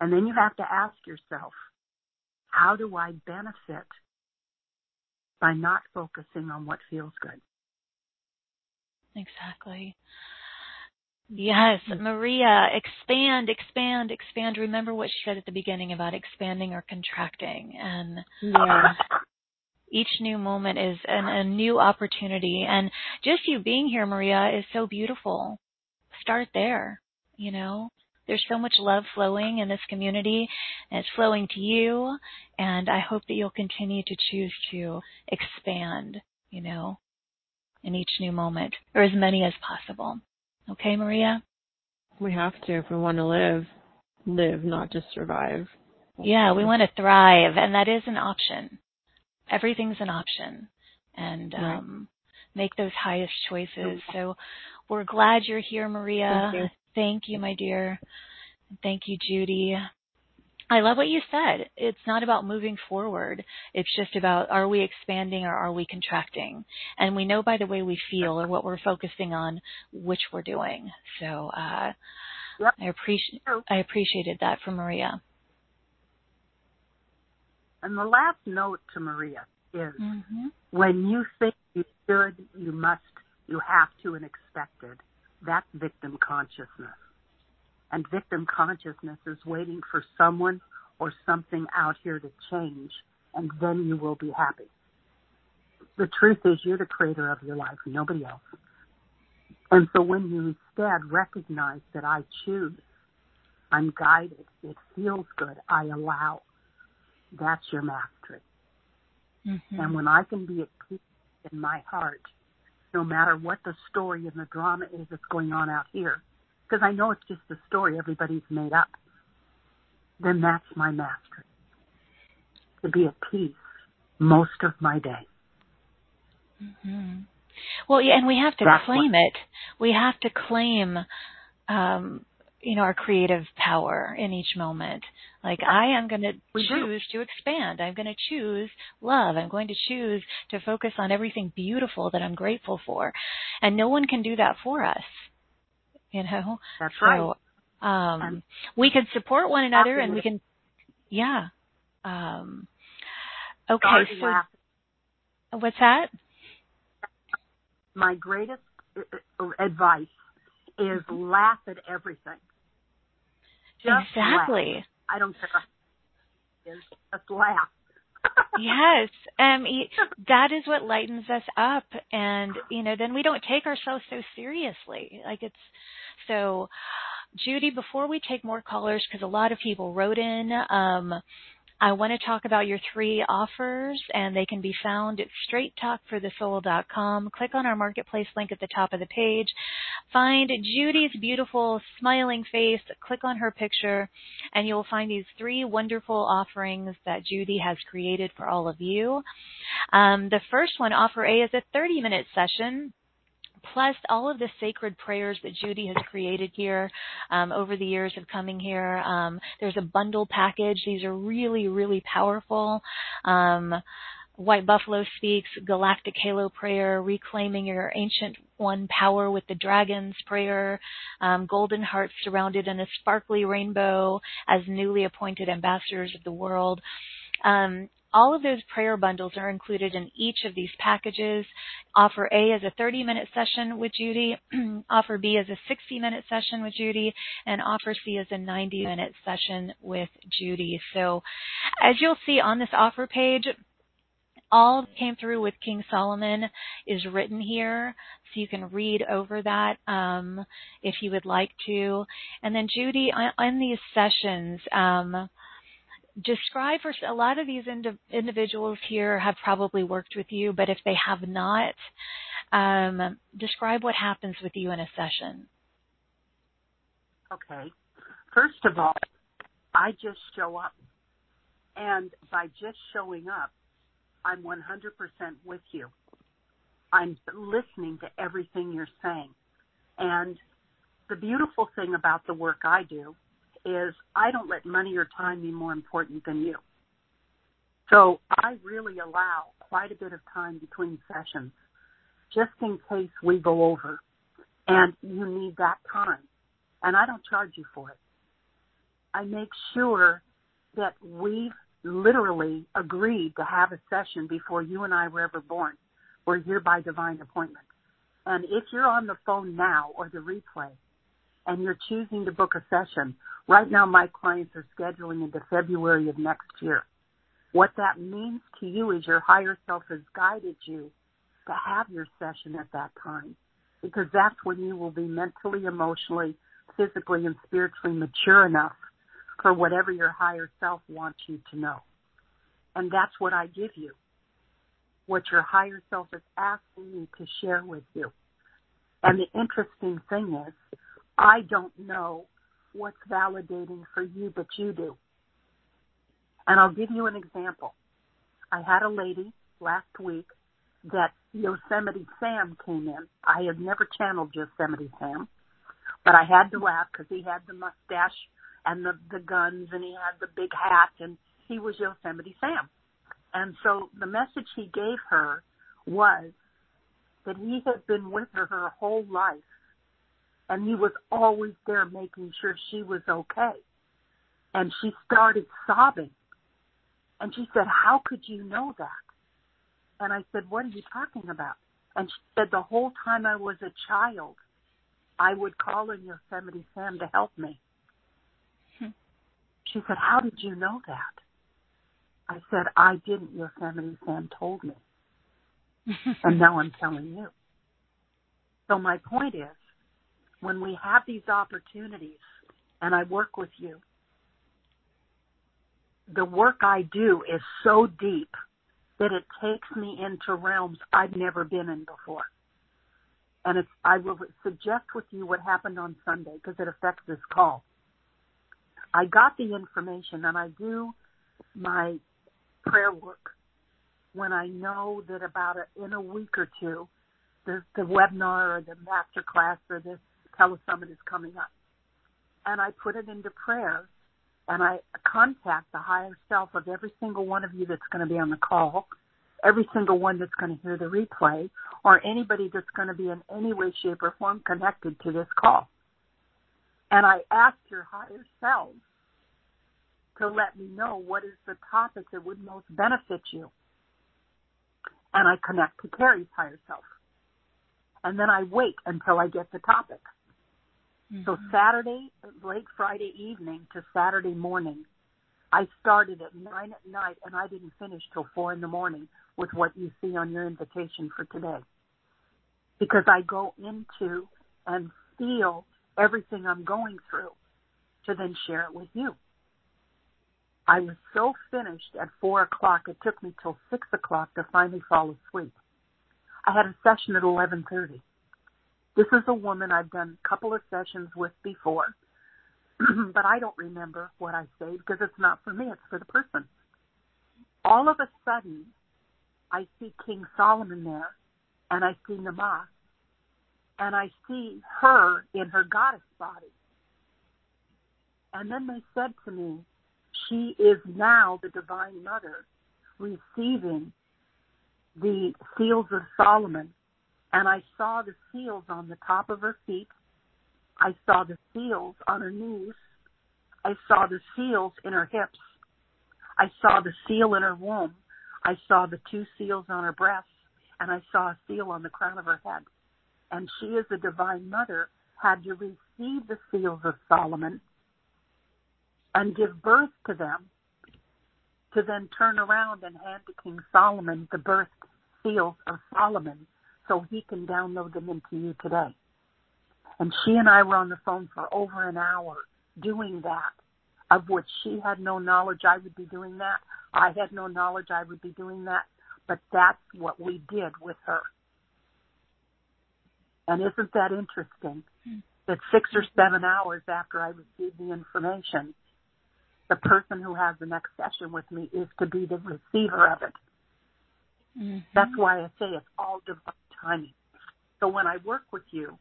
And then you have to ask yourself, how do I benefit by not focusing on what feels good? Exactly. Yes, mm-hmm. Maria, expand, expand, expand. Remember what she said at the beginning about expanding or contracting. And yeah. Each new moment is an, a new opportunity. And just you being here, Maria, is so beautiful. Start there, you know. There's so much love flowing in this community, and it's flowing to you. And I hope that you'll continue to choose to expand, you know. in each new moment, or as many as possible. Okay, Maria? We have to if we want to live. Live, not just survive. Yeah, we want to thrive, and that is an option. Everything's an option. And um, make those highest choices. So we're glad you're here, Maria. Thank you, Thank you my dear. Thank you, Judy. I love what you said. It's not about moving forward. It's just about are we expanding or are we contracting? And we know by the way we feel or what we're focusing on which we're doing. So uh, yep. I appreciate I appreciated that from Maria. And the last note to Maria is mm-hmm. when you think you should, you must, you have to, and expected. That's victim consciousness. And victim consciousness is waiting for someone or something out here to change, and then you will be happy. The truth is, you're the creator of your life, nobody else. And so when you instead recognize that I choose, I'm guided, it feels good, I allow, that's your mastery. Mm-hmm. And when I can be at peace in my heart, no matter what the story and the drama is that's going on out here, because I know it's just a story everybody's made up, then that's my mastery. To be at peace most of my day. Mm-hmm. Well, yeah, and we have to that's claim what, it. We have to claim, um, you know, our creative power in each moment. Like I am going to choose to expand. I'm going to choose love. I'm going to choose to focus on everything beautiful that I'm grateful for. And no one can do that for us. You know? That's so, right. Um, And we can support one another and we can, yeah. Um, okay, so what's that? My greatest uh, uh, advice is laugh at everything. Just exactly. laugh. I don't care. is. Just laugh. yes um that is what lightens us up and you know then we don't take ourselves so seriously like it's so judy before we take more callers because a lot of people wrote in um I want to talk about your three offers, and they can be found at straighttalkforthesoul.com. Click on our marketplace link at the top of the page. Find Judy's beautiful smiling face. Click on her picture, and you'll find these three wonderful offerings that Judy has created for all of you. Um, the first one, offer A, is a 30 minute session plus all of the sacred prayers that Judy has created here um, over the years of coming here. Um, there's a bundle package. These are really, really powerful. Um, White Buffalo Speaks, Galactic Halo Prayer, Reclaiming Your Ancient One Power with the Dragons Prayer, um, Golden Hearts Surrounded in a Sparkly Rainbow as Newly Appointed Ambassadors of the World. Um, all of those prayer bundles are included in each of these packages. Offer A is a 30 minute session with Judy, offer B is a 60 minute session with Judy, and offer C is a 90 minute session with Judy. So as you'll see on this offer page, all that came through with King Solomon is written here, so you can read over that um, if you would like to. And then Judy, on, on these sessions, um, describe for a lot of these indi- individuals here have probably worked with you, but if they have not, um, describe what happens with you in a session. Okay. First of all, I just show up. And by just showing up, I'm 100% with you. I'm listening to everything you're saying. And the beautiful thing about the work I do is I don't let money or time be more important than you. So I really allow quite a bit of time between sessions just in case we go over and you need that time. And I don't charge you for it. I make sure that we've literally agreed to have a session before you and I were ever born. We're here by divine appointment. And if you're on the phone now or the replay and you're choosing to book a session, right now my clients are scheduling into February of next year. What that means to you is your higher self has guided you to have your session at that time because that's when you will be mentally, emotionally, physically, and spiritually mature enough for whatever your higher self wants you to know. And that's what I give you. what your higher self is asking me to share with you. And the interesting thing is, I don't know what's validating for you, but you do. And I'll give you an example. I had a lady last week that Yosemite Sam came in. I had never channeled Yosemite Sam, but I had to laugh because he had the mustache and the the guns and he had the big hat and he was Yosemite Sam. And so the message he gave her was that he had been with her her whole life and he was always there making sure she was okay. And she started sobbing. And she said, How could you know that? And I said, What are you talking about? And she said, The whole time I was a child, I would call on Yosemite Sam to help me. Hmm. She said, How did you know that? I said, I didn't. Yosemite Sam told me. and now I'm telling you. So my point is, when we have these opportunities and I work with you, the work I do is so deep that it takes me into realms I've never been in before. And it's, I will suggest with you what happened on Sunday because it affects this call. I got the information and I do my prayer work when I know that about a, in a week or two, the, the webinar or the master class or the telesummit is coming up. And I put it into prayer and I contact the higher self of every single one of you that's going to be on the call, every single one that's going to hear the replay, or anybody that's going to be in any way, shape, or form connected to this call. And I ask your higher self to let me know what is the topic that would most benefit you. And I connect to Carrie's higher self. And then I wait until I get the topic. Mm-hmm. So Saturday, late Friday evening to Saturday morning, I started at nine at night and I didn't finish till four in the morning with what you see on your invitation for today. Because I go into and feel everything I'm going through to then share it with you. I was so finished at four o'clock, it took me till six o'clock to finally fall asleep. I had a session at 1130. This is a woman I've done a couple of sessions with before, but I don't remember what I say because it's not for me, it's for the person. All of a sudden, I see King Solomon there, and I see Nama, and I see her in her goddess body. And then they said to me, she is now the Divine Mother receiving the seals of Solomon and I saw the seals on the top of her feet. I saw the seals on her knees. I saw the seals in her hips. I saw the seal in her womb. I saw the two seals on her breasts, and I saw a seal on the crown of her head. And she, as the Divine Mother, had to receive the seals of Solomon and give birth to them to then turn around and hand to King Solomon the birth seals of Solomon so he can download them into you today. And she and I were on the phone for over an hour doing that, of which she had no knowledge I would be doing that. I had no knowledge I would be doing that, but that's what we did with her. And isn't that interesting? That six or seven hours after I received the information, the person who has the next session with me is to be the receiver of it. Mm-hmm. That's why I say it's all divine timing. So when I work with you,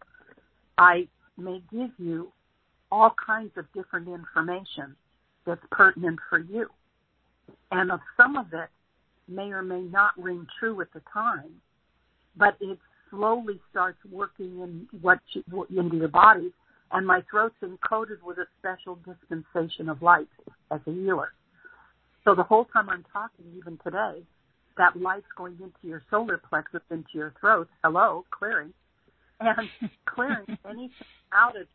I may give you all kinds of different information that's pertinent for you. And of some of it may or may not ring true at the time, but it slowly starts working in what you, into your body. And my throat's encoded with a special dispensation of light as a healer. So the whole time I'm talking, even today, that light's going into your solar plexus, into your throat. Hello, clearing. And clearing anything out of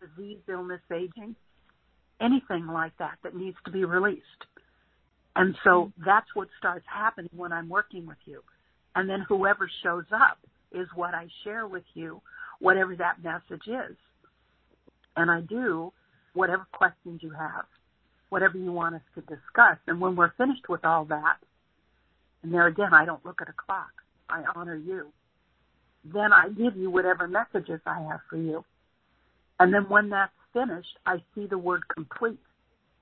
disease, illness, aging, anything like that that needs to be released. And so mm-hmm. that's what starts happening when I'm working with you. And then whoever shows up is what I share with you, whatever that message is. And I do whatever questions you have, whatever you want us to discuss. And when we're finished with all that, and there again, I don't look at a clock. I honor you. Then I give you whatever messages I have for you. And then when that's finished, I see the word complete.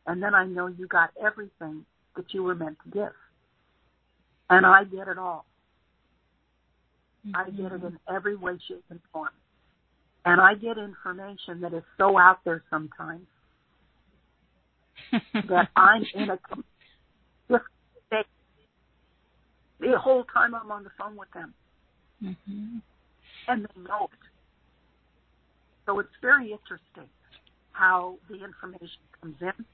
And then I know you got everything that you were meant to give. And I get it all. Mm-hmm. I get it in every way, shape, and form. And I get information that is so out there sometimes that I'm in a different state the whole time I'm on the phone with them. Mm-hmm. And they know it. So it's very interesting how the information comes in.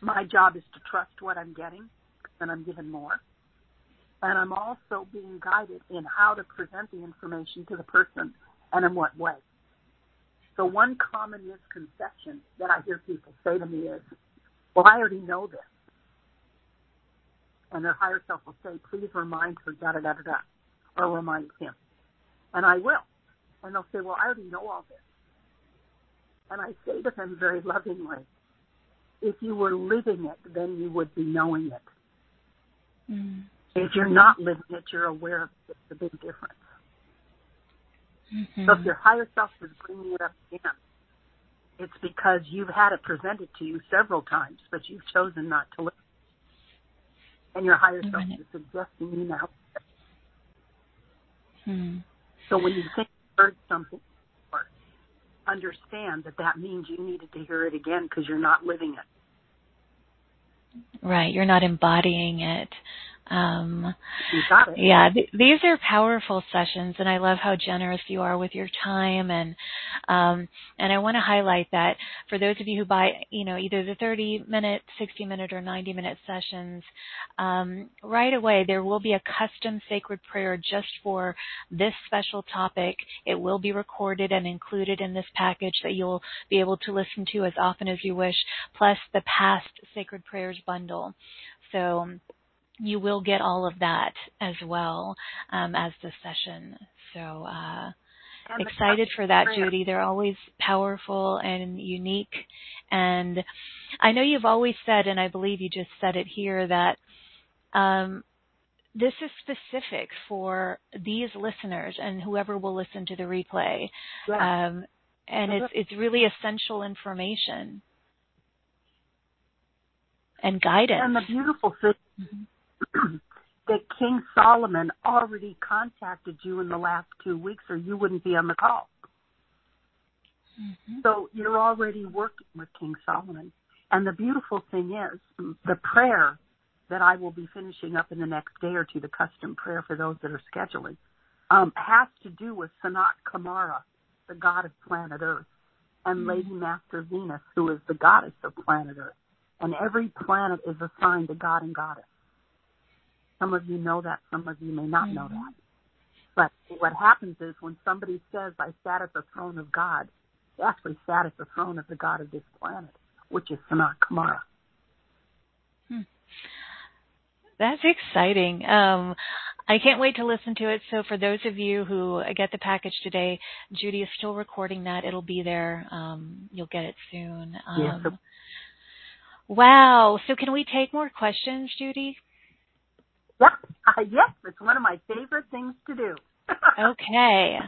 My job is to trust what I'm getting, and I'm given more. And I'm also being guided in how to present the information to the person and in what way. So one common misconception that I hear people say to me is, well, I already know this. And their higher self will say, please remind her, da da da da da, or remind him. And I will. And they'll say, well, I already know all this. And I say to them very lovingly, if you were living it, then you would be knowing it. Mm. If you're not living it, you're aware of it. It's a big difference. Mm-hmm. So if your higher self is bringing it up again, it's because you've had it presented to you several times, but you've chosen not to listen. And your higher self is suggesting you now. Hmm. So when you think you heard something, understand that that means you needed to hear it again because you're not living it. Right, you're not embodying it. Um, you got it. Yeah, th- these are powerful sessions, and I love how generous you are with your time. And um, and I want to highlight that for those of you who buy, you know, either the 30 minute, 60 minute, or 90 minute sessions, um, right away there will be a custom sacred prayer just for this special topic. It will be recorded and included in this package that you'll be able to listen to as often as you wish, plus the past sacred prayers bundle. So you will get all of that as well um, as the session. So uh, excited for that, Judy. They're always powerful and unique. And I know you've always said, and I believe you just said it here, that um, this is specific for these listeners and whoever will listen to the replay. Yeah. Um, and it's it's really essential information and guidance. And the beautiful thing. That King Solomon already contacted you in the last two weeks, or you wouldn't be on the call. Mm-hmm. So you're already working with King Solomon. And the beautiful thing is, the prayer that I will be finishing up in the next day or two, the custom prayer for those that are scheduling, um, has to do with Sanat Kumara, the god of planet Earth, and mm-hmm. Lady Master Venus, who is the goddess of planet Earth. And every planet is assigned a god and goddess. Some of you know that, some of you may not mm-hmm. know that. But what happens is when somebody says, I sat at the throne of God, they actually sat at the throne of the God of this planet, which is Sanat Kumara. Hmm. That's exciting. Um, I can't wait to listen to it. So for those of you who get the package today, Judy is still recording that. It'll be there. Um, you'll get it soon. Um, yes. Wow. So can we take more questions, Judy? Yep. Uh, yes, it's one of my favorite things to do. okay.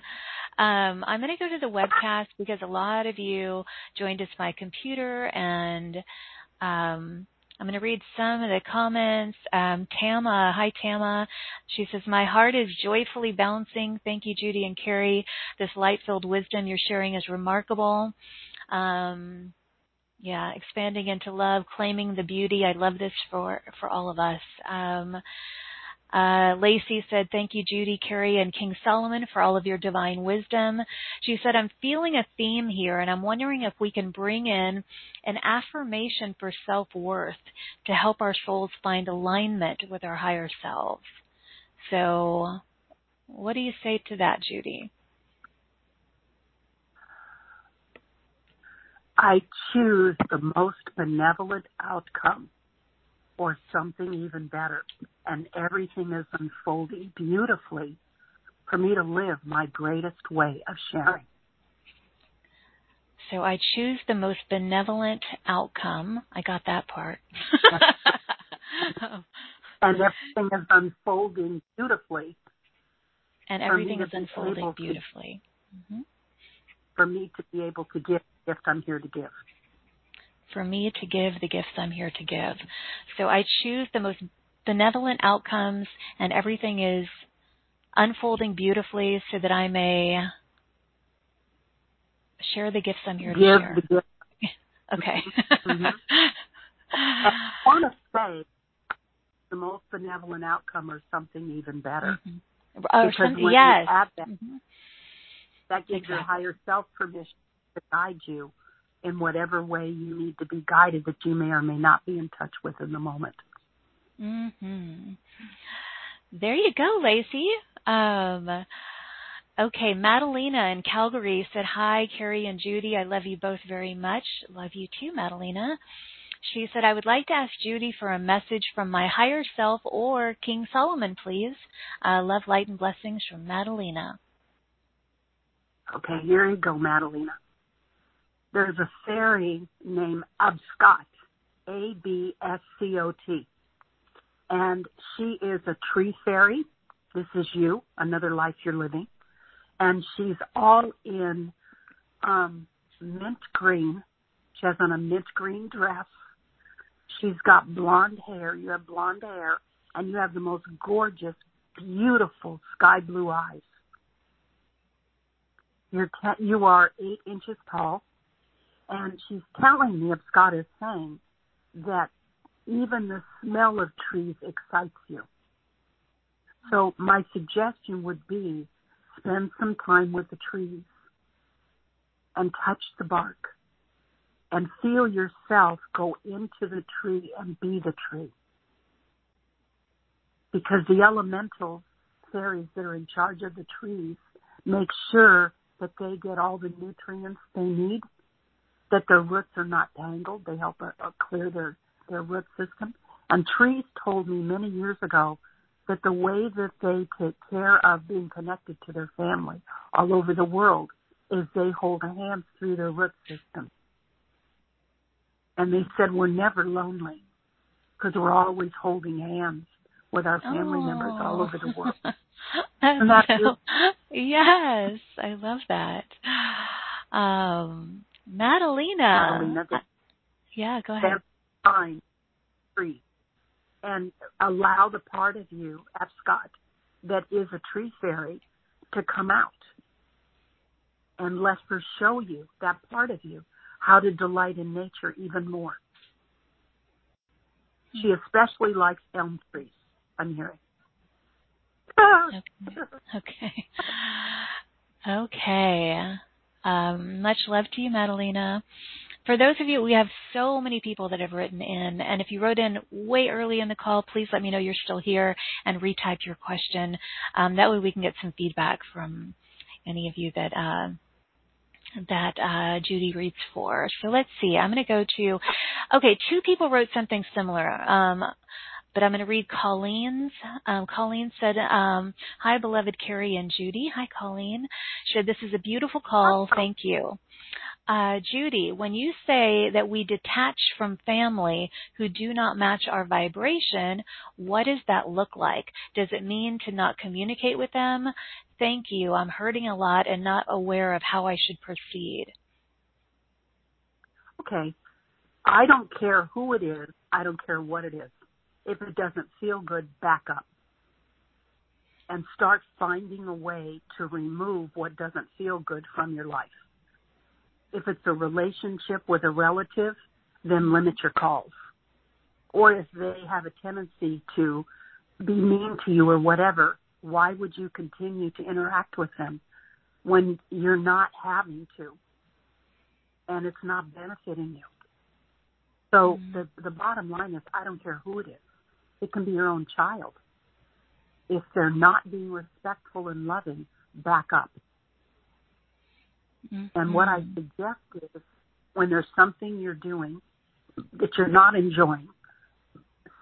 Um, I'm going to go to the webcast because a lot of you joined us by computer, and um, I'm going to read some of the comments. Um, Tama, hi Tama. She says, "My heart is joyfully bouncing. Thank you, Judy and Carrie. This light-filled wisdom you're sharing is remarkable." Um, yeah, expanding into love, claiming the beauty. I love this for for all of us. Um, uh, Lacey said, Thank you, Judy, Carrie, and King Solomon, for all of your divine wisdom. She said, I'm feeling a theme here, and I'm wondering if we can bring in an affirmation for self worth to help our souls find alignment with our higher selves. So, what do you say to that, Judy? I choose the most benevolent outcome or something even better. And everything is unfolding beautifully for me to live my greatest way of sharing. So I choose the most benevolent outcome. I got that part. and everything is unfolding beautifully. And everything is unfolding beautifully. To, mm-hmm. For me to be able to give gift I'm here to give. For me to give the gifts I'm here to give. So I choose the most benevolent outcomes, and everything is unfolding beautifully so that I may share the gifts I'm here give to share. The gift. okay. mm-hmm. I want to say the most benevolent outcome or something even better. Mm-hmm. Oh, because something, when yes. you add that, mm-hmm. that gives exactly. your higher self permission to guide you in whatever way you need to be guided that you may or may not be in touch with in the moment. Mhm. There you go, Lacey. Um, okay, Madalena in Calgary said, Hi, Carrie and Judy. I love you both very much. Love you too, Madalena. She said, I would like to ask Judy for a message from my higher self or King Solomon, please. Uh, love, light, and blessings from Madalena. Okay, here you go, Madalena. There's a fairy named Abscot, A B S C O T. And she is a tree fairy. This is you, another life you're living. And she's all in um, mint green. She has on a mint green dress. She's got blonde hair. You have blonde hair. And you have the most gorgeous, beautiful sky blue eyes. You're te- you are eight inches tall. And she's telling me, Scott is saying, that even the smell of trees excites you. So my suggestion would be spend some time with the trees and touch the bark and feel yourself go into the tree and be the tree. Because the elemental fairies that are in charge of the trees make sure that they get all the nutrients they need, that their roots are not tangled. They help uh, clear their, their root system. And trees told me many years ago that the way that they take care of being connected to their family all over the world is they hold hands through their root system. And they said we're never lonely because we're always holding hands with our family oh. members all over the world. That so, yes, I love that. Um, Madalena. Madalena yeah, go ahead. Fine, free, and allow the part of you, Abscot, that is a tree fairy, to come out, and let her show you that part of you how to delight in nature even more. She hmm. especially likes elm trees. I'm hearing. okay. Okay. Okay. Um, much love to you, Madalena. For those of you, we have so many people that have written in, and if you wrote in way early in the call, please let me know you're still here and retype your question. Um, that way we can get some feedback from any of you that uh, that uh, Judy reads for. So let's see. I'm going to go to, okay, two people wrote something similar. Um, but I'm going to read Colleen's. Um, Colleen said, um, Hi, beloved Carrie and Judy. Hi, Colleen. She said, This is a beautiful call. Thank you. Uh, Judy, when you say that we detach from family who do not match our vibration, what does that look like? Does it mean to not communicate with them? Thank you. I'm hurting a lot and not aware of how I should proceed. Okay. I don't care who it is. I don't care what it is. If it doesn't feel good, back up and start finding a way to remove what doesn't feel good from your life. If it's a relationship with a relative, then limit your calls. Or if they have a tendency to be mean to you or whatever, why would you continue to interact with them when you're not having to and it's not benefiting you? So mm-hmm. the the bottom line is I don't care who it is. It can be your own child. If they're not being respectful and loving, back up. Mm-hmm. And what I suggest is when there's something you're doing that you're not enjoying,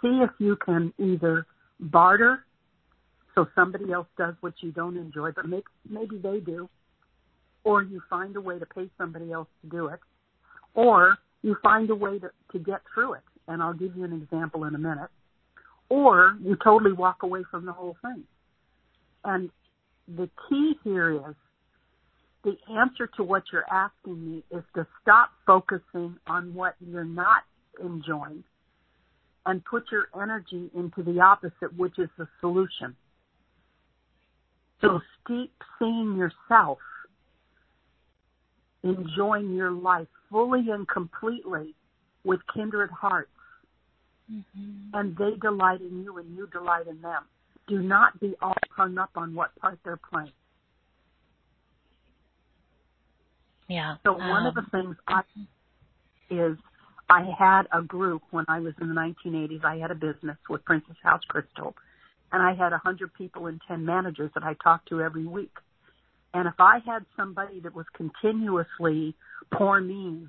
see if you can either barter so somebody else does what you don't enjoy, but maybe, maybe they do, or you find a way to pay somebody else to do it, or you find a way to, to get through it. And I'll give you an example in a minute. Or you totally walk away from the whole thing. And the key here is the answer to what you're asking me is to stop focusing on what you're not enjoying and put your energy into the opposite, which is the solution. So keep seeing yourself enjoying your life fully and completely with kindred hearts. Mm-hmm. And they delight in you and you delight in them. Do not be all hung up on what part they're playing. Yeah. So one um, of the things I is I had a group when I was in the 1980s. I had a business with Princess House Crystal, and I had a hundred people and ten managers that I talked to every week. And if I had somebody that was continuously poor me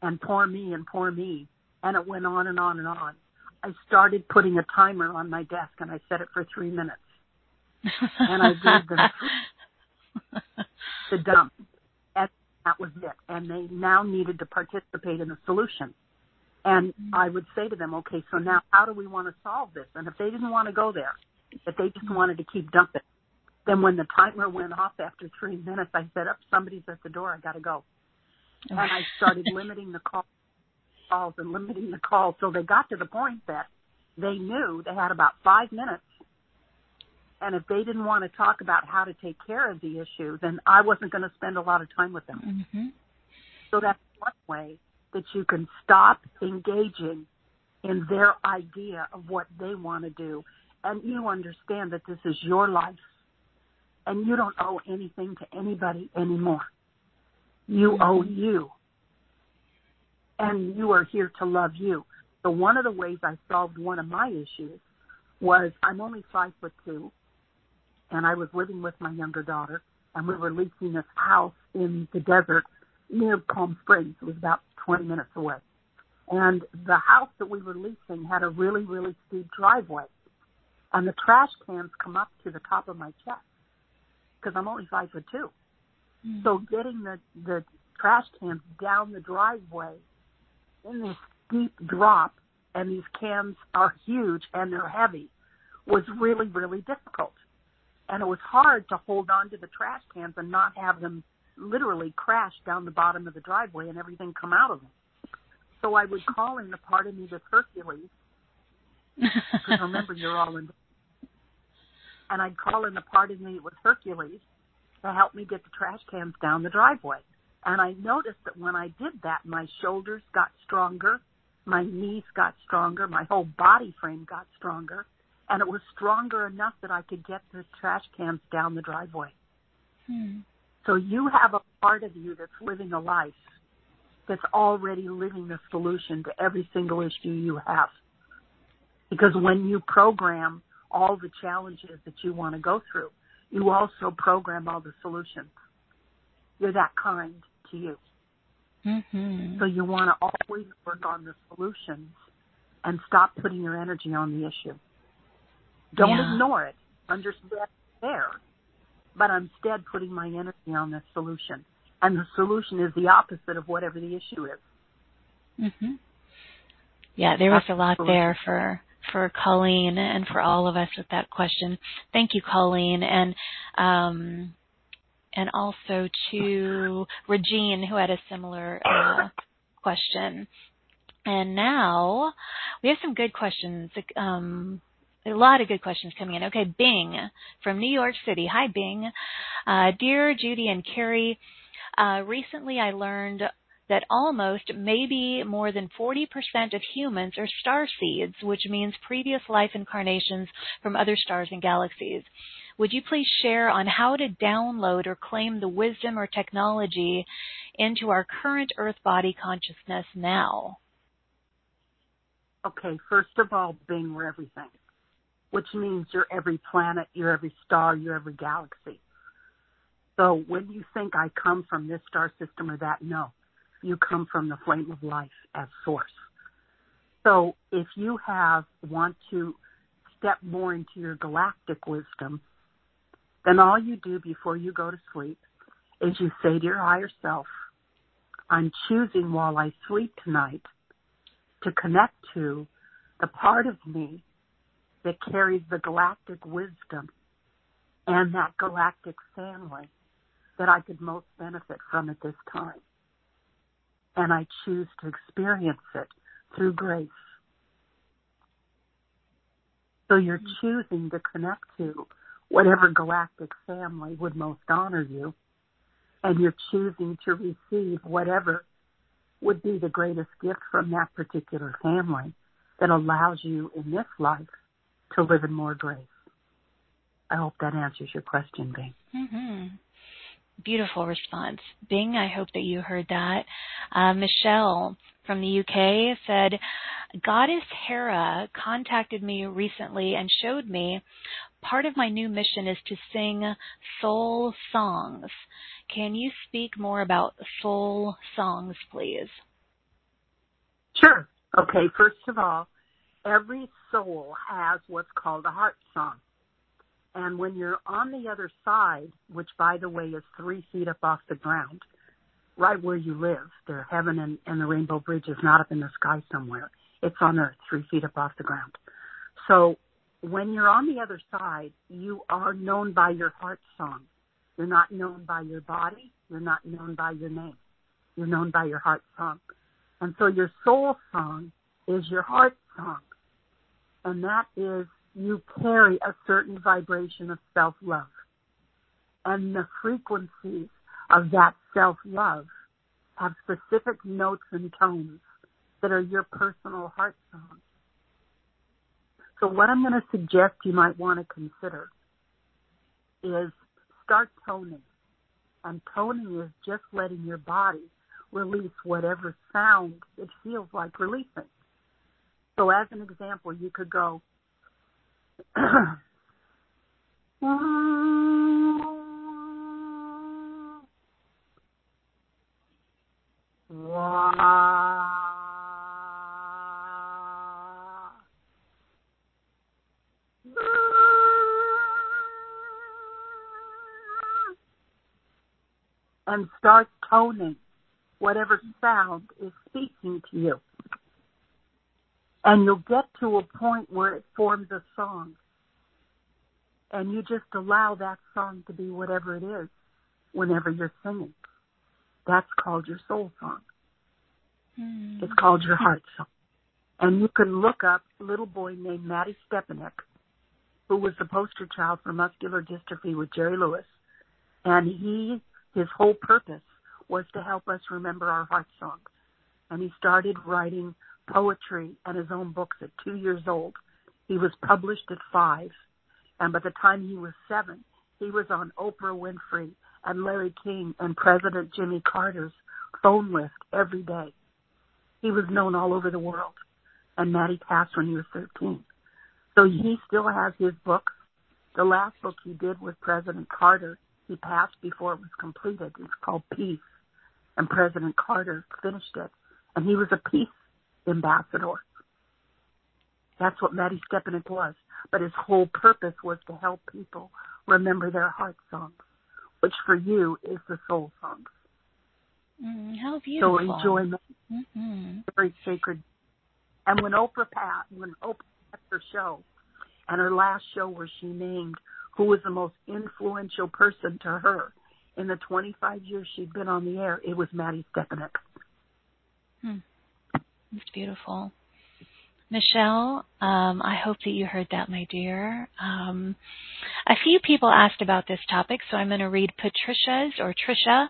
and poor me and poor me, and it went on and on and on, I started putting a timer on my desk and I set it for three minutes. and I gave them the dump. And that was it. And they now needed to participate in the solution. And I would say to them, okay, so now how do we want to solve this? And if they didn't want to go there, if they just wanted to keep dumping, then when the timer went off after three minutes, I said, up, oh, somebody's at the door. I got to go. And I started limiting the call, calls and limiting the calls. So they got to the point that they knew they had about five minutes. And if they didn't want to talk about how to take care of the issue, then I wasn't going to spend a lot of time with them. Mm-hmm. So that's one way that you can stop engaging in their idea of what they want to do. And you understand that this is your life and you don't owe anything to anybody anymore. You mm-hmm. owe you. And you are here to love you. So one of the ways I solved one of my issues was I'm only five foot two and I was living with my younger daughter and we were leasing this house in the desert near Palm Springs. It was about 20 minutes away. And the house that we were leasing had a really, really steep driveway. And the trash cans come up to the top of my chest because I'm only five foot 2 mm-hmm. So getting the the trash cans down the driveway in this steep drop, and these cans are huge and they're heavy, was really really difficult. And it was hard to hold on to the trash cans and not have them literally crash down the bottom of the driveway and everything come out of them. So I would call in the part of me that's Hercules, because remember you're all in and I'd call in the part of me with Hercules to help me get the trash cans down the driveway. And I noticed that when I did that, my shoulders got stronger, my knees got stronger, my whole body frame got stronger, and it was stronger enough that I could get the trash cans down the driveway. Hmm. So you have a part of you that's living a life that's already living the solution to every single issue you have. Because when you program all the challenges that you want to go through. You also program all the solutions. You're that kind to you. Mm-hmm. So you want to always work on the solutions and stop putting your energy on the issue. Don't yeah. ignore it. Understand it's there, but instead putting my energy on the solution. And the solution is the opposite of whatever the issue is. Mhm. Yeah, there was a lot there for for Colleen and for all of us with that question. Thank you, Colleen, and um, and also to Regine who had a similar uh, question. And now we have some good questions. Um, a lot of good questions coming in. Okay, Bing from New York City. Hi, Bing. Uh, dear Judy and Carrie, uh, recently I learned that almost maybe more than 40% of humans are star seeds, which means previous life incarnations from other stars and galaxies. Would you please share on how to download or claim the wisdom or technology into our current Earth body consciousness now? Okay, first of all, Bing we're everything, which means you're every planet, you're every star, you're every galaxy. So when you think I come from this star system or that, no you come from the flame of life as source. So if you have want to step more into your galactic wisdom, then all you do before you go to sleep is you say to your higher self, I'm choosing while I sleep tonight to connect to the part of me that carries the galactic wisdom and that galactic family that I could most benefit from at this time. And I choose to experience it through grace. So you're mm-hmm. choosing to connect to whatever galactic family would most honor you, and you're choosing to receive whatever would be the greatest gift from that particular family that allows you in this life to live in more grace. I hope that answers your question, Bing. Mm-hmm. Beautiful response. Bing, I hope that you heard that. Uh, Michelle from the UK said, Goddess Hera contacted me recently and showed me part of my new mission is to sing soul songs. Can you speak more about soul songs, please? Sure. Okay, first of all, every soul has what's called a heart song. And when you're on the other side, which by the way is three feet up off the ground, right where you live, the heaven and, and the rainbow bridge is not up in the sky somewhere. It's on earth, three feet up off the ground. So when you're on the other side, you are known by your heart song. You're not known by your body. You're not known by your name. You're known by your heart song. And so your soul song is your heart song. And that is you carry a certain vibration of self-love. And the frequencies of that self-love have specific notes and tones that are your personal heart song. So what I'm going to suggest you might want to consider is start toning. And toning is just letting your body release whatever sound it feels like releasing. So as an example, you could go, and start toning whatever sound is speaking to you. And you'll get to a point where it forms a song. And you just allow that song to be whatever it is whenever you're singing. That's called your soul song. Mm. It's called your heart song. And you can look up a little boy named Mattie Stepanek, who was the poster child for muscular dystrophy with Jerry Lewis. And he, his whole purpose was to help us remember our heart songs. And he started writing poetry and his own books at two years old. He was published at five. And by the time he was seven, he was on Oprah Winfrey and Larry King and President Jimmy Carter's phone list every day. He was known all over the world. And Mattie passed when he was 13. So he still has his books. The last book he did with President Carter, he passed before it was completed. It's called Peace. And President Carter finished it. And he was a peace ambassador. That's what Mattie Stepanek was. But his whole purpose was to help people remember their heart songs, which for you is the soul songs. Mm, how beautiful. So enjoy mm-hmm. very sacred. And when Oprah passed, when Oprah had her show, and her last show where she named who was the most influential person to her in the 25 years she'd been on the air, it was Mattie Stepanek. Hmm. It's beautiful. Michelle, um, I hope that you heard that, my dear. Um, a few people asked about this topic, so I'm going to read Patricia's or Trisha.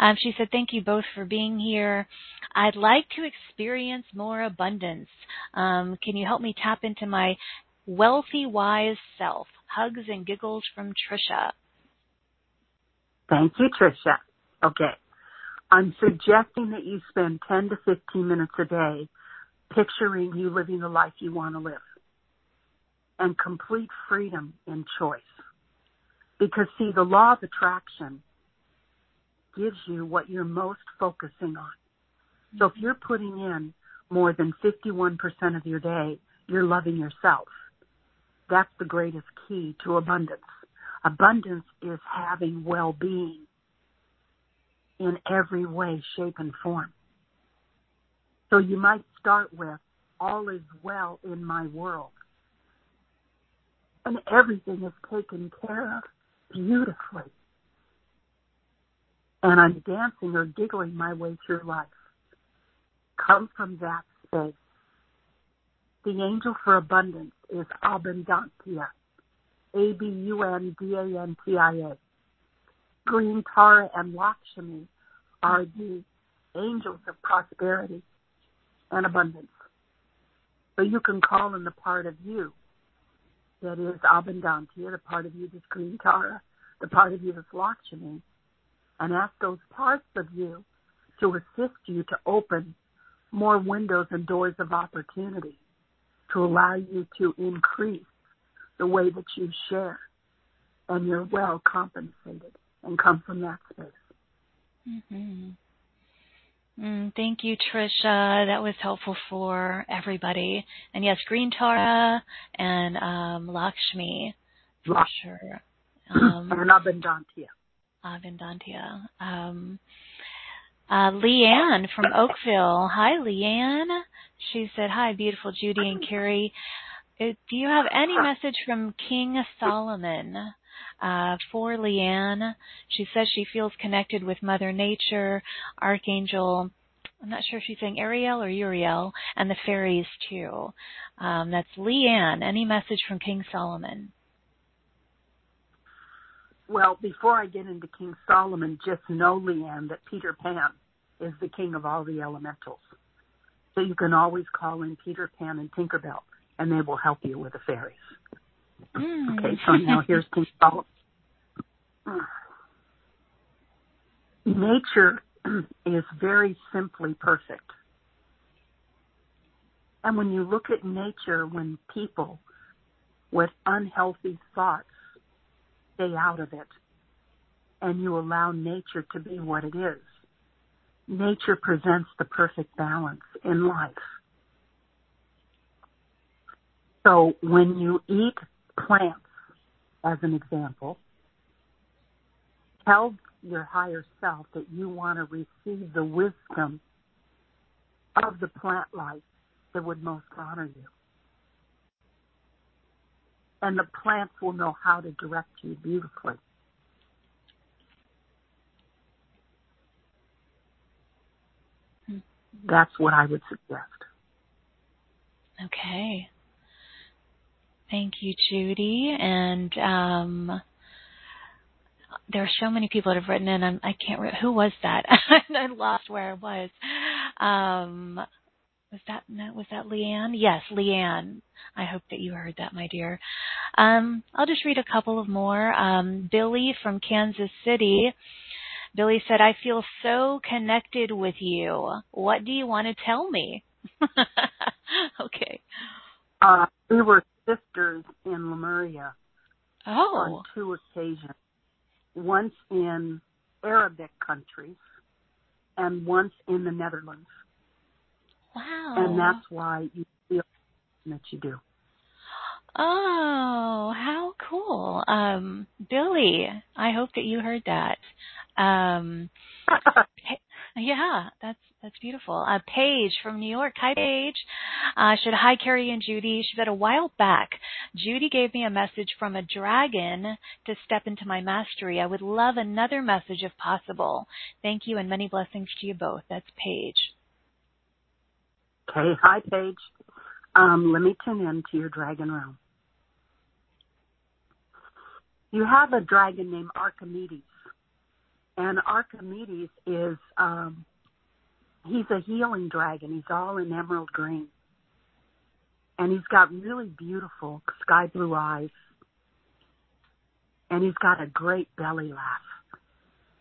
Um, she said, "Thank you both for being here. I'd like to experience more abundance. Um, can you help me tap into my wealthy, wise self?" Hugs and giggles from Trisha. Thank you, Trisha. Okay. I'm suggesting that you spend 10 to 15 minutes a day picturing you living the life you want to live and complete freedom in choice. Because see, the law of attraction gives you what you're most focusing on. So if mm-hmm. you're putting in more than 51% of your day, you're loving yourself. That's the greatest key to abundance. Abundance is having well-being in every way, shape, and form. So you might start with, all is well in my world. And everything is taken care of beautifully. And I'm dancing or giggling my way through life. Come from that space. The angel for abundance is Abundantia. A-B-U-N-D-A-N-T-I-A. Green Tara and Lakshmi are the angels of prosperity and abundance. So you can call in the part of you that is Abundantia, the part of you that's Green Tara, the part of you that's Lakshmi, and ask those parts of you to assist you to open more windows and doors of opportunity to allow you to increase the way that you share and you're well compensated and come from that space. Mm-hmm. Mm, thank you, Trisha. That was helpful for everybody. And yes, Green Tara and um, Lakshmi for sure. Um, and Abundantia. Abundantia. Um, uh, Leanne from Oakville. Hi, Leanne. She said, Hi, beautiful Judy and Carrie. Uh, do you have any message from King Solomon uh, for Leanne? She says she feels connected with Mother Nature, Archangel. I'm not sure if she's saying Ariel or Uriel, and the fairies too. Um, that's Leanne. Any message from King Solomon? Well, before I get into King Solomon, just know, Leanne, that Peter Pan is the king of all the elementals. So you can always call in Peter Pan and Tinkerbell, and they will help you with the fairies. Mm. Okay, so now here's Solomon. Nature is very simply perfect. And when you look at nature, when people with unhealthy thoughts stay out of it and you allow nature to be what it is. Nature presents the perfect balance in life. So when you eat plants, as an example, tell your higher self that you want to receive the wisdom of the plant life that would most honor you and the plants will know how to direct you beautifully. That's what I would suggest. Okay. Thank you, Judy. And um, there are so many people that have written in. I'm, I can't. Re- who was that? I lost where I was. Um, was that was that Leanne? Yes, Leanne. I hope that you heard that, my dear. Um, I'll just read a couple of more. Um, Billy from Kansas City. Billy said, "I feel so connected with you. What do you want to tell me?" okay. Uh, we were sisters in Lemuria oh. on two occasions. Once in Arabic countries and once in the Netherlands. Wow. And that's why you feel that you do. Oh, how cool. Um, Billy, I hope that you heard that. Um, yeah, that's that's beautiful. Uh, Paige from New York. Hi, Paige. Uh, should hi Carrie and Judy. She said a while back, Judy gave me a message from a dragon to step into my mastery. I would love another message if possible. Thank you and many blessings to you both. That's Paige. Okay, hi Paige. Um, let me tune in to your dragon realm. You have a dragon named Archimedes. And Archimedes is um he's a healing dragon. He's all in emerald green. And he's got really beautiful sky blue eyes. And he's got a great belly laugh.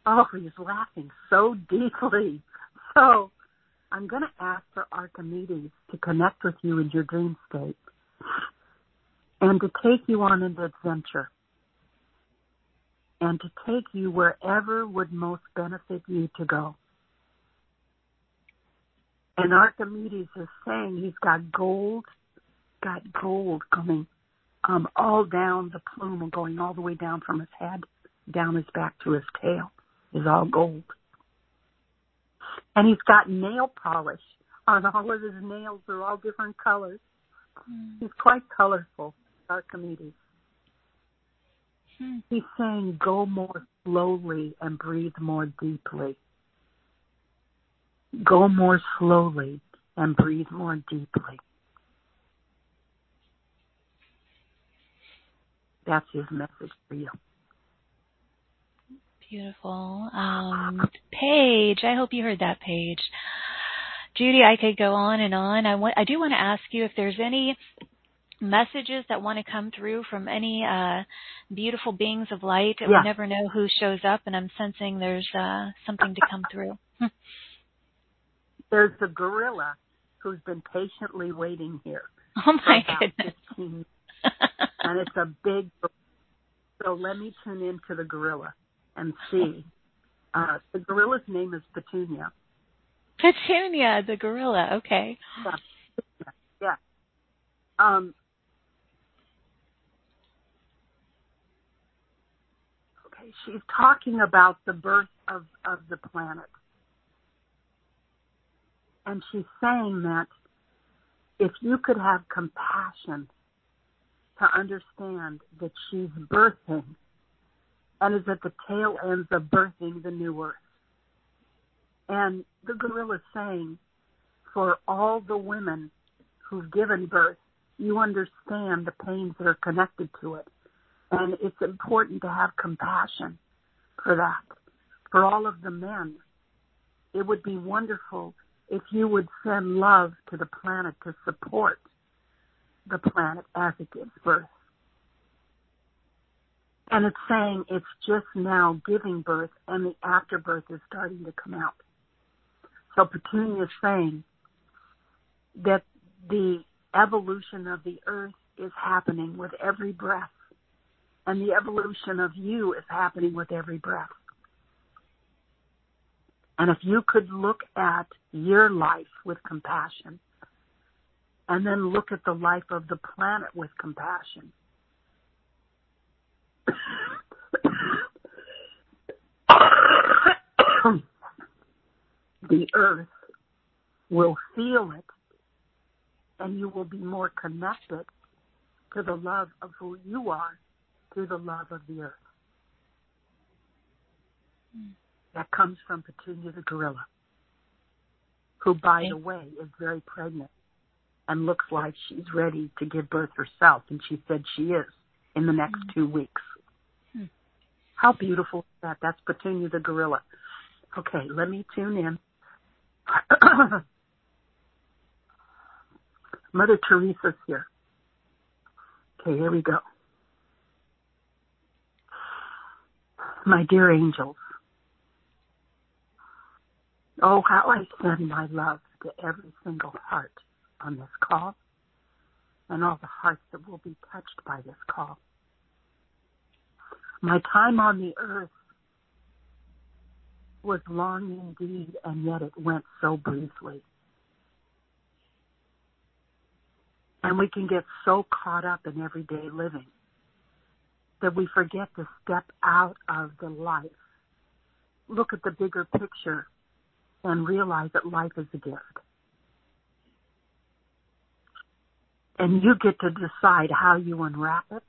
Oh, he's laughing so deeply. So I'm going to ask for Archimedes to connect with you in your dream state and to take you on an adventure and to take you wherever would most benefit you to go. And Archimedes is saying he's got gold, got gold coming um, all down the plume and going all the way down from his head, down his back to his tail is all gold. And he's got nail polish on all of his nails. They're all different colors. Mm. He's quite colorful, Archimedes. Hmm. He's saying go more slowly and breathe more deeply. Go more slowly and breathe more deeply. That's his message for you. Beautiful. Um, Paige, I hope you heard that, Paige. Judy, I could go on and on. I, want, I do want to ask you if there's any messages that want to come through from any uh, beautiful beings of light. Yeah. We never know who shows up, and I'm sensing there's uh, something to come through. there's a gorilla who's been patiently waiting here. Oh my goodness. 15, and it's a big. So let me tune into the gorilla and see. Uh, the gorilla's name is Petunia. Petunia, the gorilla. Okay. Yeah. Yeah. Um, okay, she's talking about the birth of, of the planet. And she's saying that if you could have compassion to understand that she's birthing and is at the tail ends of birthing the new earth. And the gorilla saying, for all the women who've given birth, you understand the pains that are connected to it. And it's important to have compassion for that. For all of the men, it would be wonderful if you would send love to the planet to support the planet as it gives birth. And it's saying it's just now giving birth and the afterbirth is starting to come out. So Petunia is saying that the evolution of the earth is happening with every breath and the evolution of you is happening with every breath. And if you could look at your life with compassion and then look at the life of the planet with compassion, the earth will feel it and you will be more connected to the love of who you are through the love of the earth. Mm. That comes from Petunia the gorilla, who, by the way, is very pregnant and looks like she's ready to give birth herself. And she said she is in the next mm. two weeks. How beautiful is that? That's Petunia the gorilla. Okay, let me tune in. Mother Teresa's here. Okay, here we go. My dear angels, oh, how I send my love to every single heart on this call and all the hearts that will be touched by this call. My time on the earth was long indeed, and yet it went so briefly. And we can get so caught up in everyday living that we forget to step out of the life, look at the bigger picture, and realize that life is a gift. And you get to decide how you unwrap it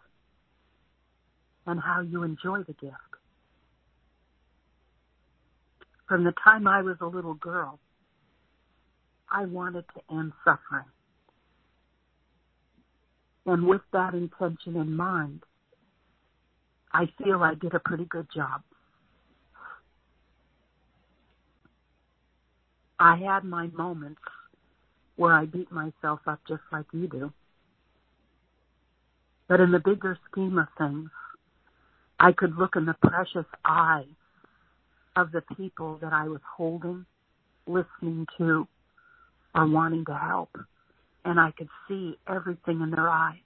and how you enjoy the gift. From the time I was a little girl, I wanted to end suffering. And with that intention in mind, I feel I did a pretty good job. I had my moments where I beat myself up just like you do. But in the bigger scheme of things, I could look in the precious eyes of the people that I was holding, listening to, or wanting to help and I could see everything in their eyes.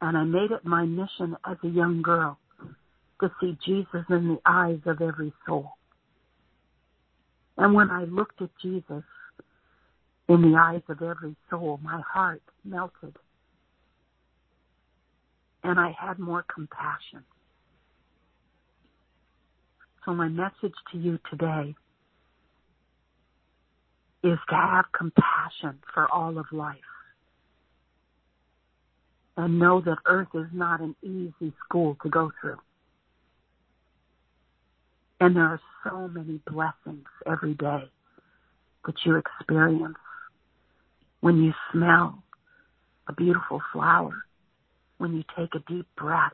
And I made it my mission as a young girl to see Jesus in the eyes of every soul. And when I looked at Jesus in the eyes of every soul, my heart melted. And I had more compassion. So my message to you today is to have compassion for all of life. and know that Earth is not an easy school to go through. And there are so many blessings every day that you experience when you smell a beautiful flower, when you take a deep breath,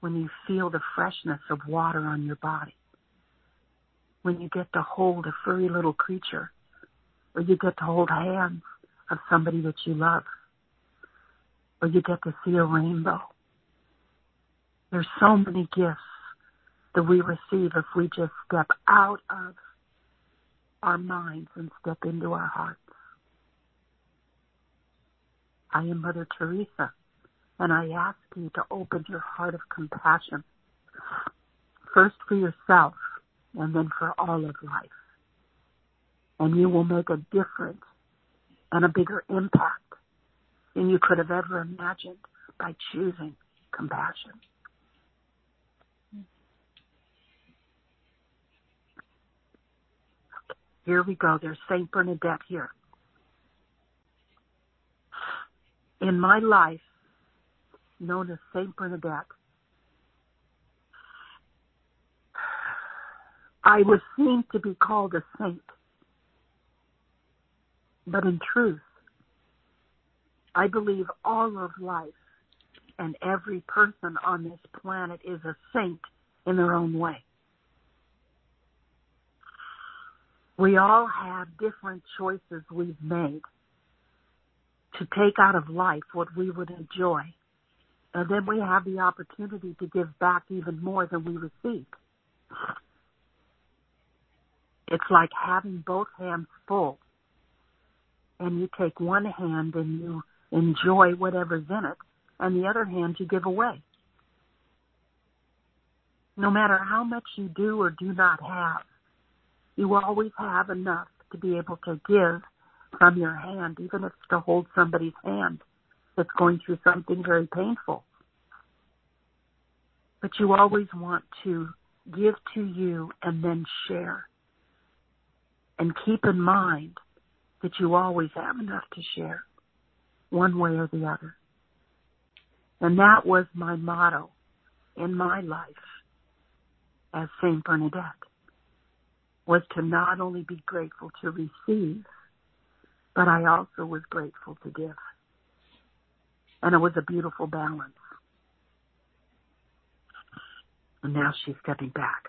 when you feel the freshness of water on your body, when you get to hold a furry little creature, or you get to hold hands of somebody that you love, or you get to see a rainbow. There's so many gifts that we receive if we just step out of our minds and step into our hearts. I am Mother Teresa, and I ask you to open your heart of compassion, first for yourself and then for all of life. And you will make a difference and a bigger impact than you could have ever imagined by choosing compassion. Here we go. There's Saint Bernadette here. In my life, known as Saint Bernadette, I was seen to be called a saint. But in truth, I believe all of life and every person on this planet is a saint in their own way. We all have different choices we've made to take out of life what we would enjoy. And then we have the opportunity to give back even more than we receive. It's like having both hands full. And you take one hand and you enjoy whatever's in it, and the other hand you give away. No matter how much you do or do not have, you always have enough to be able to give from your hand, even if it's to hold somebody's hand that's going through something very painful. But you always want to give to you and then share. And keep in mind that you always have enough to share, one way or the other. And that was my motto in my life as Saint Bernadette was to not only be grateful to receive, but I also was grateful to give. And it was a beautiful balance. And now she's stepping back.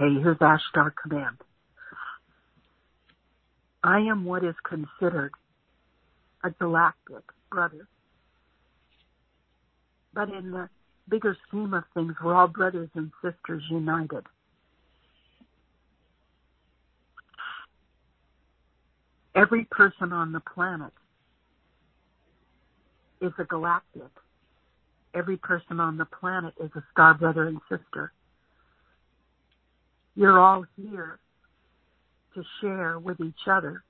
Okay, here's Ashtar Command. I am what is considered a galactic brother. But in the bigger scheme of things, we're all brothers and sisters united. Every person on the planet is a galactic. Every person on the planet is a star brother and sister. You're all here to share with each other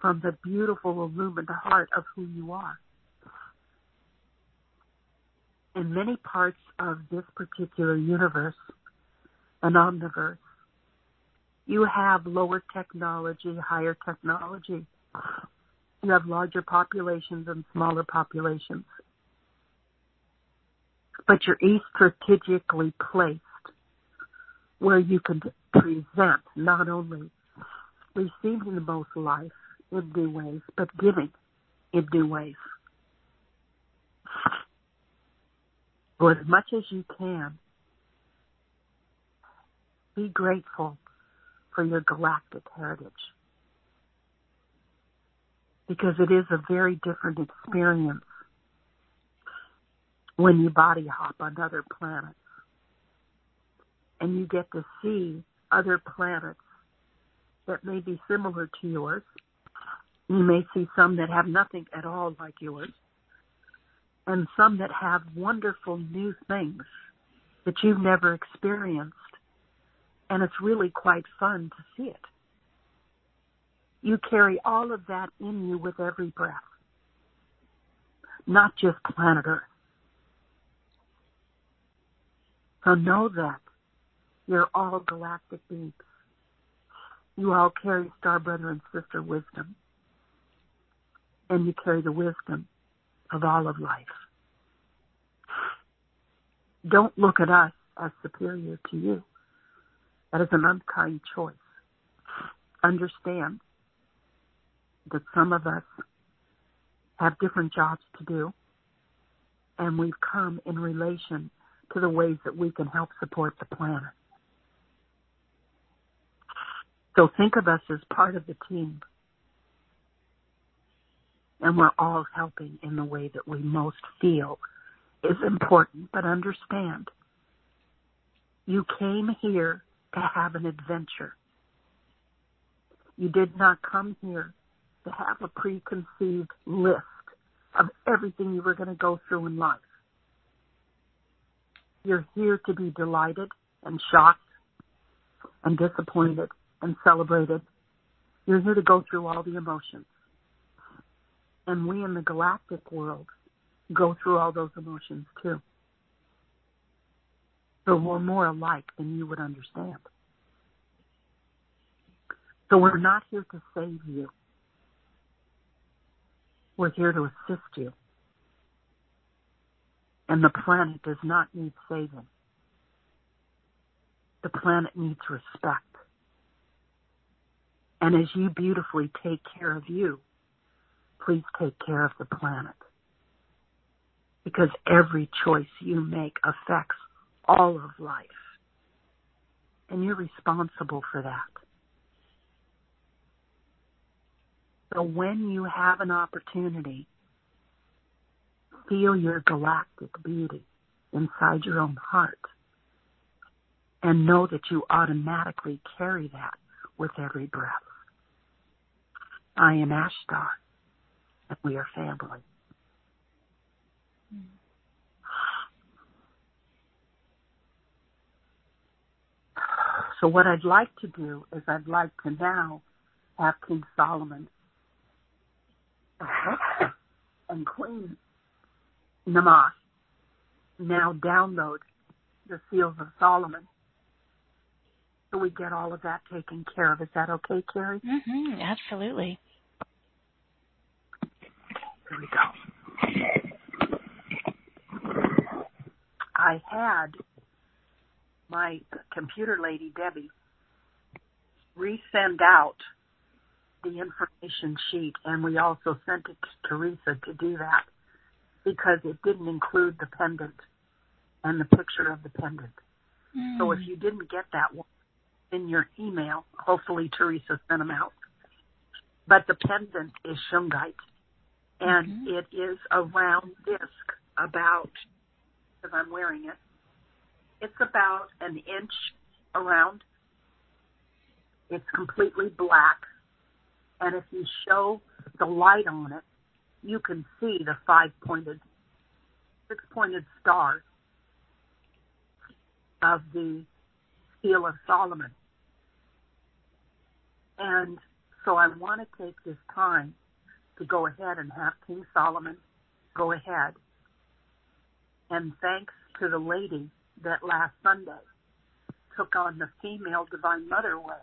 from the beautiful illumined heart of who you are in many parts of this particular universe, an omniverse, you have lower technology, higher technology. You have larger populations and smaller populations. But you're strategically placed where you can present not only receiving the most life in new ways, but giving in new ways. So as much as you can, be grateful for your galactic heritage. Because it is a very different experience when you body hop on other planets. And you get to see other planets that may be similar to yours. You may see some that have nothing at all like yours and some that have wonderful new things that you've never experienced. And it's really quite fun to see it. You carry all of that in you with every breath, not just planet Earth. So know that you're all galactic beings. You all carry star brother and sister wisdom. and you carry the wisdom of all of life. Don't look at us as superior to you. That is an unkind choice. Understand that some of us have different jobs to do, and we've come in relation to the ways that we can help support the planet. So think of us as part of the team. And we're all helping in the way that we most feel is important. But understand, you came here to have an adventure. You did not come here to have a preconceived list of everything you were going to go through in life. You're here to be delighted and shocked and disappointed and celebrated. You're here to go through all the emotions. And we in the galactic world go through all those emotions too. So we're more alike than you would understand. So we're not here to save you. We're here to assist you. And the planet does not need saving. The planet needs respect. And as you beautifully take care of you, please take care of the planet. Because every choice you make affects all of life. And you're responsible for that. So when you have an opportunity, feel your galactic beauty inside your own heart and know that you automatically carry that with every breath. I am Ashtar, and we are family. So what I'd like to do is I'd like to now have King Solomon and Queen Namas now download the seals of Solomon. So we get all of that taken care of. Is that okay, Carrie? Mm-hmm, absolutely. Here we go. I had my computer lady, Debbie, resend out the information sheet and we also sent it to Teresa to do that because it didn't include the pendant and the picture of the pendant. Mm. So if you didn't get that one in your email, hopefully Teresa sent them out. But the pendant is shungite and mm-hmm. it is a round disc about, because I'm wearing it, it's about an inch around. It's completely black. And if you show the light on it, you can see the five pointed, six pointed star of the seal of Solomon. And so I want to take this time to go ahead and have King Solomon go ahead. And thanks to the lady that last Sunday took on the female divine mother way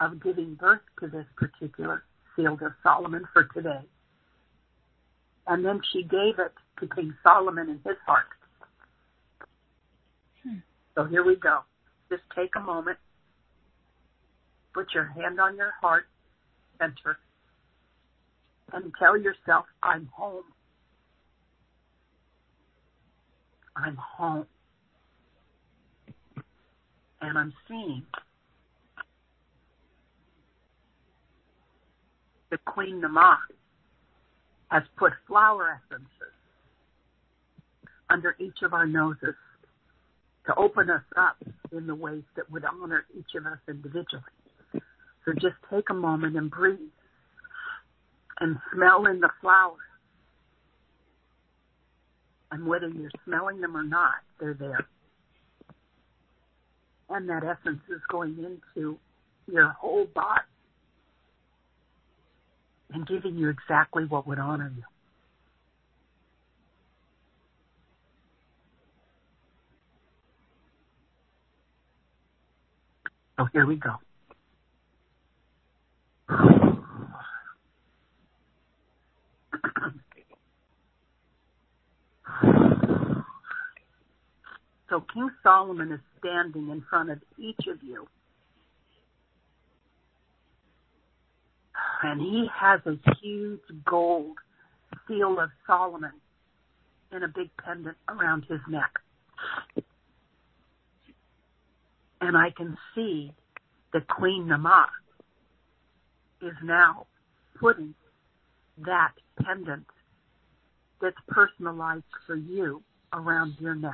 of giving birth to this particular sealed of Solomon for today. And then she gave it to King Solomon in his heart. Hmm. So here we go. Just take a moment. Put your hand on your heart center and tell yourself, I'm home. I'm home. And I'm seeing the Queen Nama has put flower essences under each of our noses to open us up in the ways that would honor each of us individually. So just take a moment and breathe and smell in the flowers. And whether you're smelling them or not, they're there. And that essence is going into your whole body and giving you exactly what would honor you. So here we go. so King Solomon is standing in front of each of you And he has a huge gold seal of Solomon in a big pendant around his neck. And I can see that Queen Nama is now putting that pendant that's personalized for you around your neck.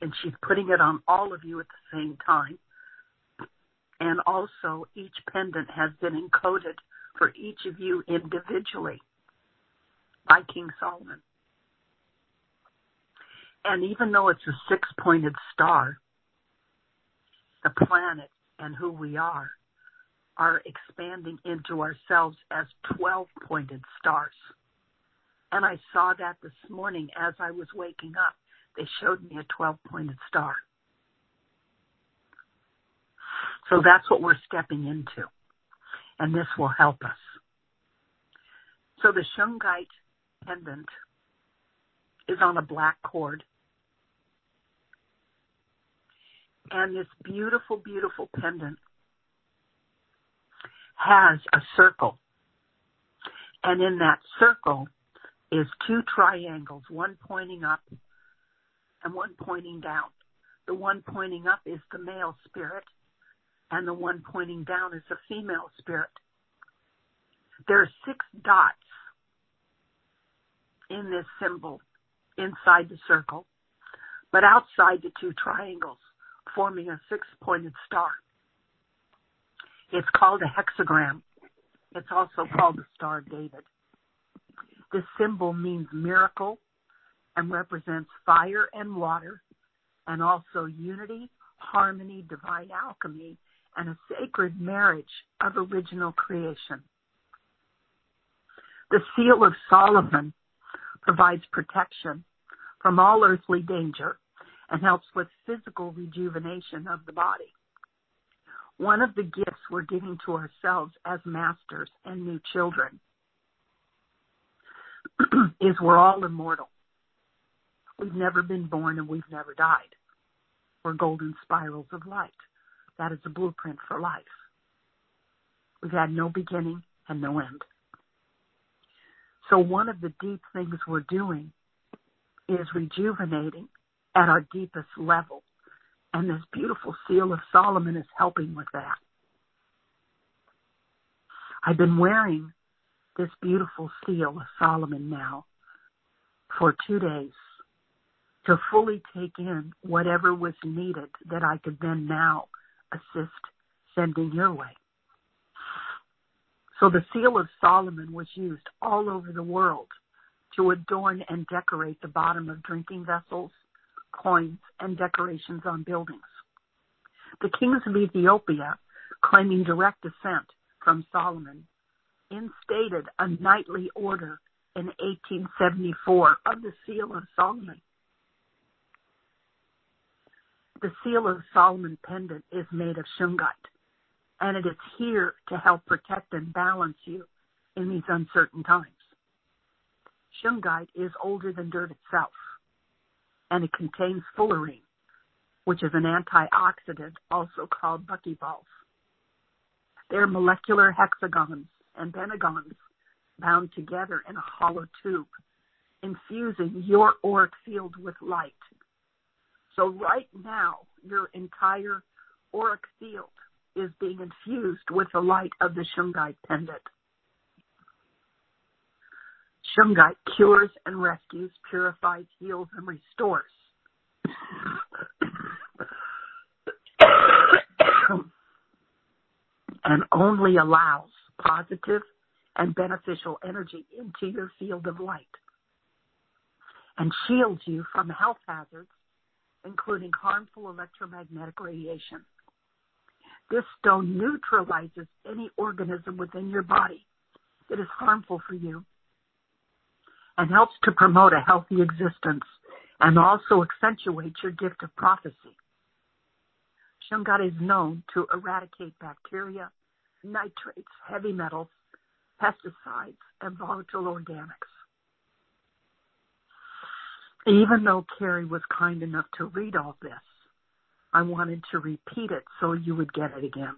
And she's putting it on all of you at the same time. And also, each pendant has been encoded for each of you individually by King Solomon. And even though it's a six pointed star, the planet and who we are are expanding into ourselves as 12 pointed stars. And I saw that this morning as I was waking up. They showed me a 12 pointed star. So that's what we're stepping into. And this will help us. So the Shungite pendant is on a black cord. And this beautiful, beautiful pendant has a circle. And in that circle is two triangles, one pointing up and one pointing down. The one pointing up is the male spirit, and the one pointing down is the female spirit. There are six dots in this symbol inside the circle, but outside the two triangles, forming a six pointed star. It's called a hexagram. It's also called the Star of David. This symbol means miracle and represents fire and water and also unity, harmony, divine alchemy, and a sacred marriage of original creation. The seal of Solomon provides protection from all earthly danger and helps with physical rejuvenation of the body. One of the gifts we're giving to ourselves as masters and new children is we're all immortal. We've never been born and we've never died. We're golden spirals of light. That is a blueprint for life. We've had no beginning and no end. So one of the deep things we're doing is rejuvenating at our deepest level. And this beautiful seal of Solomon is helping with that. I've been wearing this beautiful seal of Solomon now for two days to fully take in whatever was needed that I could then now assist sending your way. So the seal of Solomon was used all over the world to adorn and decorate the bottom of drinking vessels, coins, and decorations on buildings. The kings of Ethiopia, claiming direct descent from Solomon, instated a knightly order in 1874 of the Seal of Solomon. The Seal of Solomon pendant is made of shungite, and it is here to help protect and balance you in these uncertain times. Shungite is older than dirt itself, and it contains fullerene, which is an antioxidant also called buckyballs. They're molecular hexagons and pentagons bound together in a hollow tube, infusing your auric field with light. So right now, your entire auric field is being infused with the light of the Shungite pendant. Shungite cures and rescues, purifies, heals, and restores. and only allows positive and beneficial energy into your field of light and shields you from health hazards, including harmful electromagnetic radiation. This stone neutralizes any organism within your body that is harmful for you and helps to promote a healthy existence and also accentuates your gift of prophecy. Shungite is known to eradicate bacteria, nitrates, heavy metals, pesticides, and volatile organics. Even though Carrie was kind enough to read all this, I wanted to repeat it so you would get it again.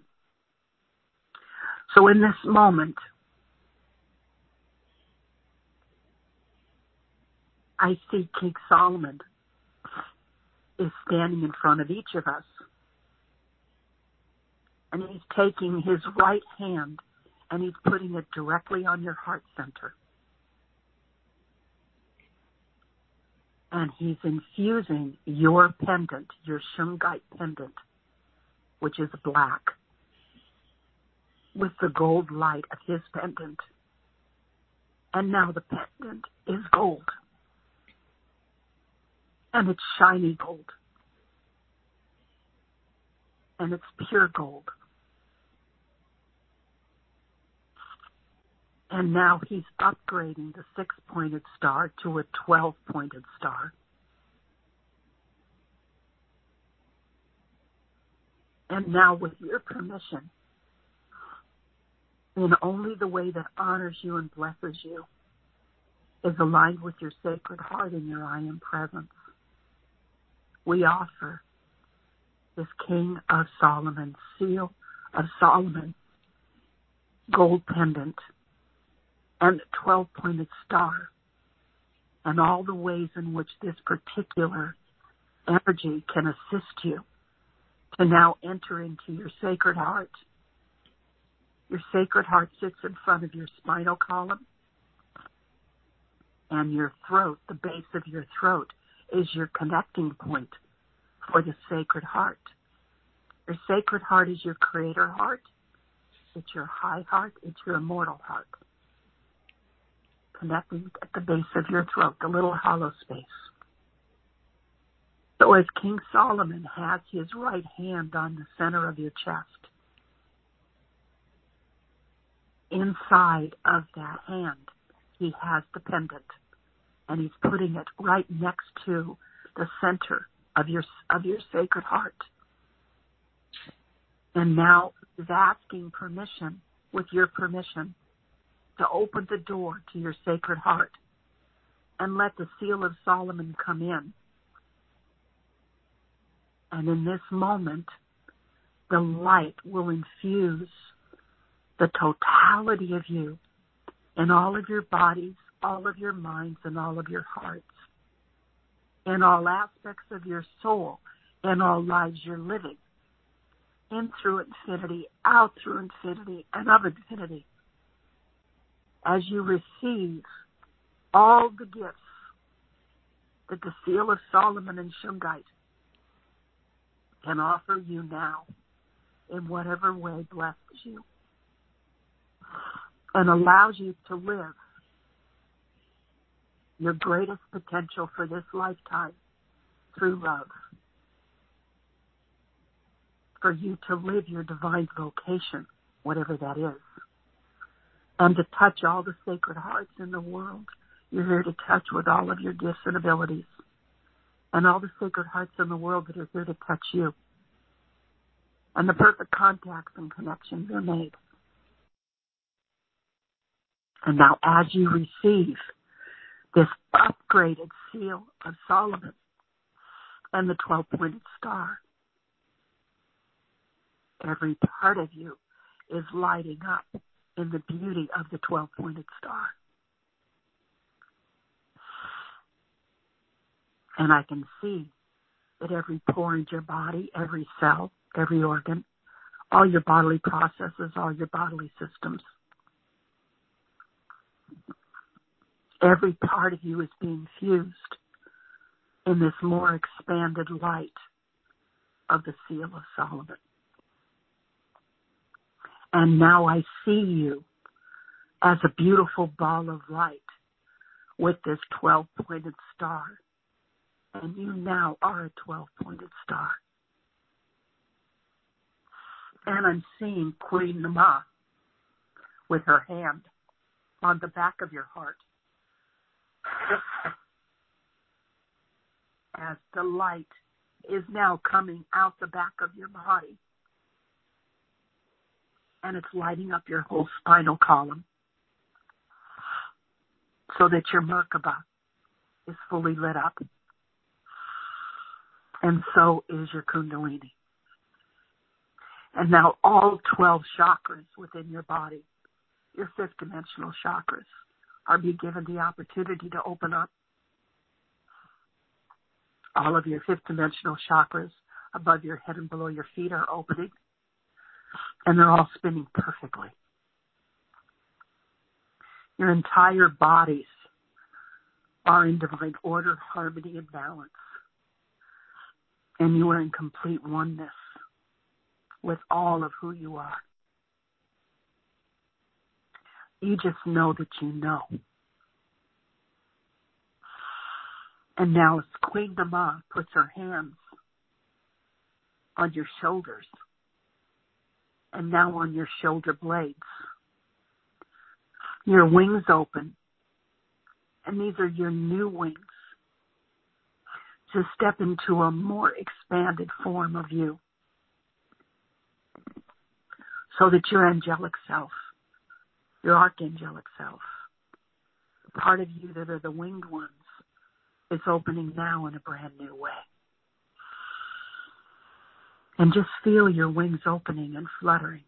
So in this moment, I see King Solomon is standing in front of each of us. And he's taking his right hand and he's putting it directly on your heart center. And he's infusing your pendant, your Shungite pendant, which is black, with the gold light of his pendant. And now the pendant is gold and it's shiny gold. And it's pure gold. And now he's upgrading the six pointed star to a 12 pointed star. And now, with your permission, in only the way that honors you and blesses you, is aligned with your sacred heart and your I am presence we offer this King of Solomon, seal of Solomon, gold pendant, and the 12 pointed star, and all the ways in which this particular energy can assist you to now enter into your sacred heart. Your sacred heart sits in front of your spinal column, and your throat, the base of your throat, is your connecting point for the sacred heart. Your sacred heart is your creator heart. It's your high heart. It's your immortal heart. Connecting at the base of your throat, the little hollow space. So as King Solomon has his right hand on the center of your chest, inside of that hand, he has the pendant and he's putting it right next to the center of your of your sacred heart. And now he's asking permission, with your permission, to open the door to your sacred heart and let the seal of Solomon come in. And in this moment, the light will infuse the totality of you in all of your bodies, all of your minds and all of your hearts, in all aspects of your soul, in all lives you're living, in through infinity, out through infinity, and of infinity. As you receive all the gifts that the seal of Solomon and Shungite can offer you now in whatever way blesses you and allows you to live your greatest potential for this lifetime through love. For you to live your divine vocation, whatever that is. And to touch all the sacred hearts in the world. You're here to touch with all of your gifts and abilities. And all the sacred hearts in the world that are here to touch you. And the perfect contacts and connections are made. And now as you receive this upgraded seal of Solomon and the 12 pointed star. Every part of you is lighting up in the beauty of the 12 pointed star. And I can see that every pore in your body, every cell, every organ, all your bodily processes, all your bodily systems Every part of you is being fused in this more expanded light of the seal of Solomon. And now I see you as a beautiful ball of light with this 12 pointed star. And you now are a 12 pointed star. And I'm seeing Queen Nama with her hand on the back of your heart as the light is now coming out the back of your body and it's lighting up your whole spinal column so that your Merkaba is fully lit up And so is your Kundalini. And now all 12 chakras within your body, your fifth dimensional chakras, are being given the opportunity to open up. All of your fifth dimensional chakras above your head and below your feet are opening. And they're all spinning perfectly. Your entire bodies are in divine order, harmony, and balance. And you are in complete oneness with all of who you are. You just know that you know. And now as Queen Nama puts her hands on your shoulders and now on your shoulder blades, your wings open. And these are your new wings to step into a more expanded form of you. So that your angelic self, your archangelic self, the part of you that are the winged ones, is opening now in a brand new way. And just feel your wings opening and fluttering.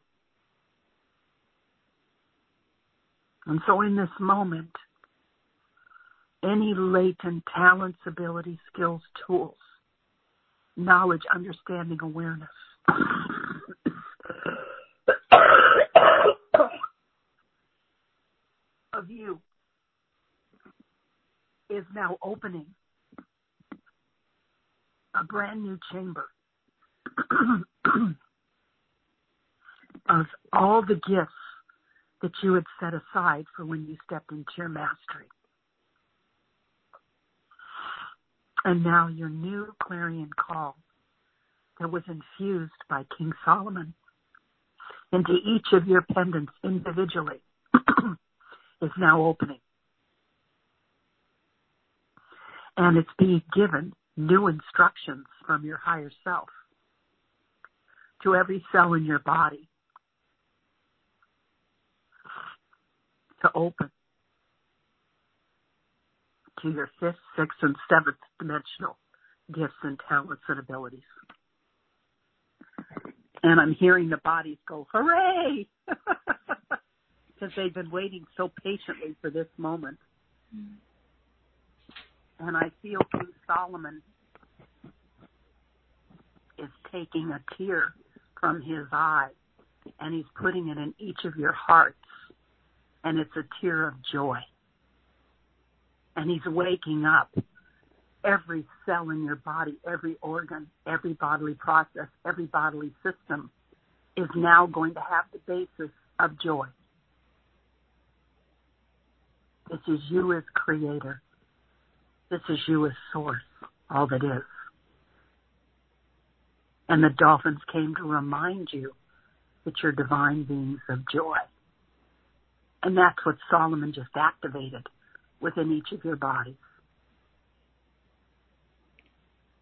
And so in this moment, any latent talents, abilities, skills, tools, knowledge, understanding, awareness of you is now opening a brand new chamber of all the gifts that you had set aside for when you stepped into your mastery. And now your new clarion call that was infused by King Solomon into each of your pendants individually is now opening. And it's being given new instructions from your higher self to every cell in your body to open to your fifth, sixth, and seventh dimensional gifts and talents and abilities. And I'm hearing the bodies go, hooray! Because they've been waiting so patiently for this moment. And I feel King Solomon is taking a tear from his eye and he's putting it in each of your hearts. And it's a tear of joy and he's waking up every cell in your body, every organ, every bodily process, every bodily system is now going to have the basis of joy. This is you as creator. This is you as source, all that is. And the dolphins came to remind you that you're divine beings of joy. And that's what Solomon just activated within each of your bodies.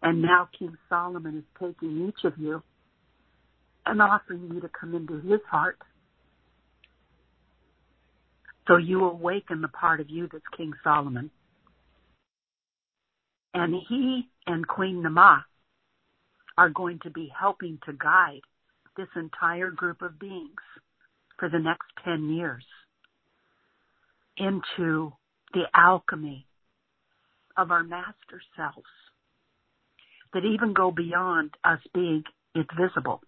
And now King Solomon is taking each of you and offering you to come into his heart. So you awaken the part of you that's King Solomon. And he and Queen Nama are going to be helping to guide this entire group of beings for the next 10 years into the alchemy of our master selves that even go beyond us being invisible.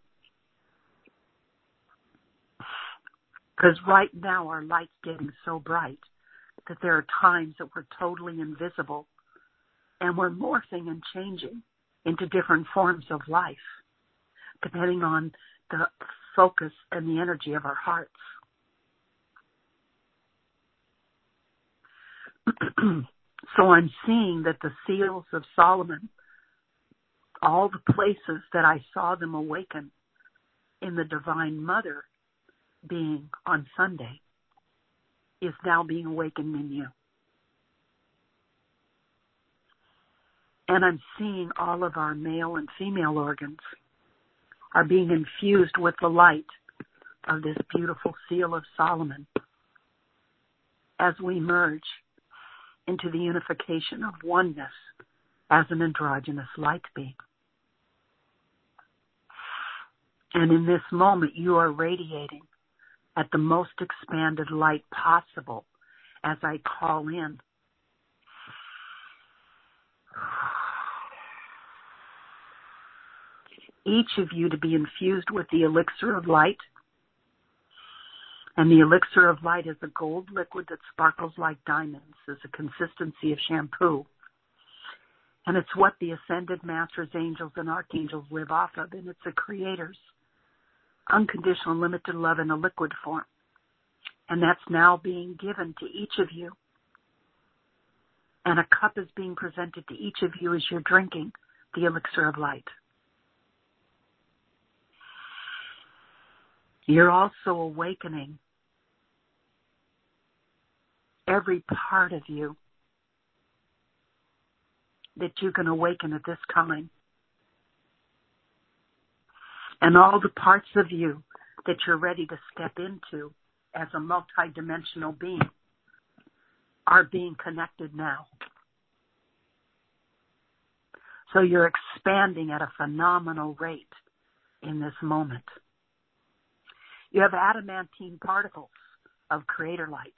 Because right now our light's getting so bright that there are times that we're totally invisible and we're morphing and changing into different forms of life depending on the focus and the energy of our hearts. so I'm seeing that the seals of Solomon, all the places that I saw them awaken in the Divine Mother being on Sunday, is now being awakened in you. and I'm seeing all of our male and female organs are being infused with the light of this beautiful seal of Solomon as we merge into the unification of oneness as an androgynous light being. And in this moment, you are radiating at the most expanded light possible as I call in each of you to be infused with the elixir of light. And the elixir of light is a gold liquid that sparkles like diamonds, is a consistency of shampoo. And it's what the ascended masters, angels, and archangels live off of, and it's the creator's unconditional, limited love in a liquid form. And that's now being given to each of you. And a cup is being presented to each of you as you're drinking the elixir of light. You're also awakening every part of you that you can awaken at this time. And all the parts of you that you're ready to step into as a multidimensional being are being connected now. So you're expanding at a phenomenal rate in this moment. You have adamantine particles of creator light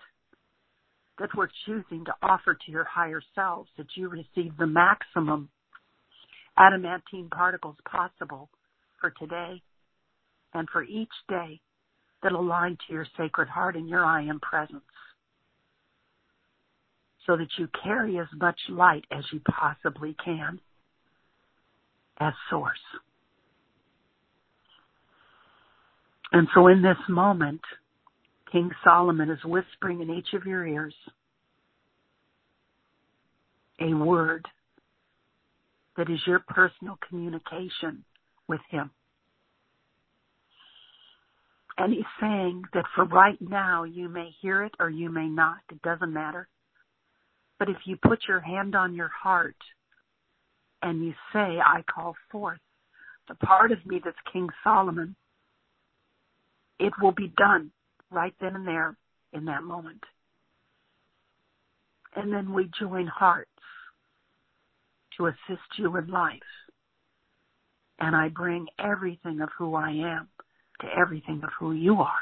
that we're choosing to offer to your higher selves that you receive the maximum adamantine particles possible for today and for each day that align to your sacred heart and your I am presence so that you carry as much light as you possibly can as source. And so in this moment, King Solomon is whispering in each of your ears a word that is your personal communication with him. And he's saying that for right now, you may hear it or you may not. It doesn't matter. But if you put your hand on your heart and you say, I call forth the part of me that's King Solomon, it will be done right then and there in that moment. And then we join hearts to assist you in life. And I bring everything of who I am to everything of who you are.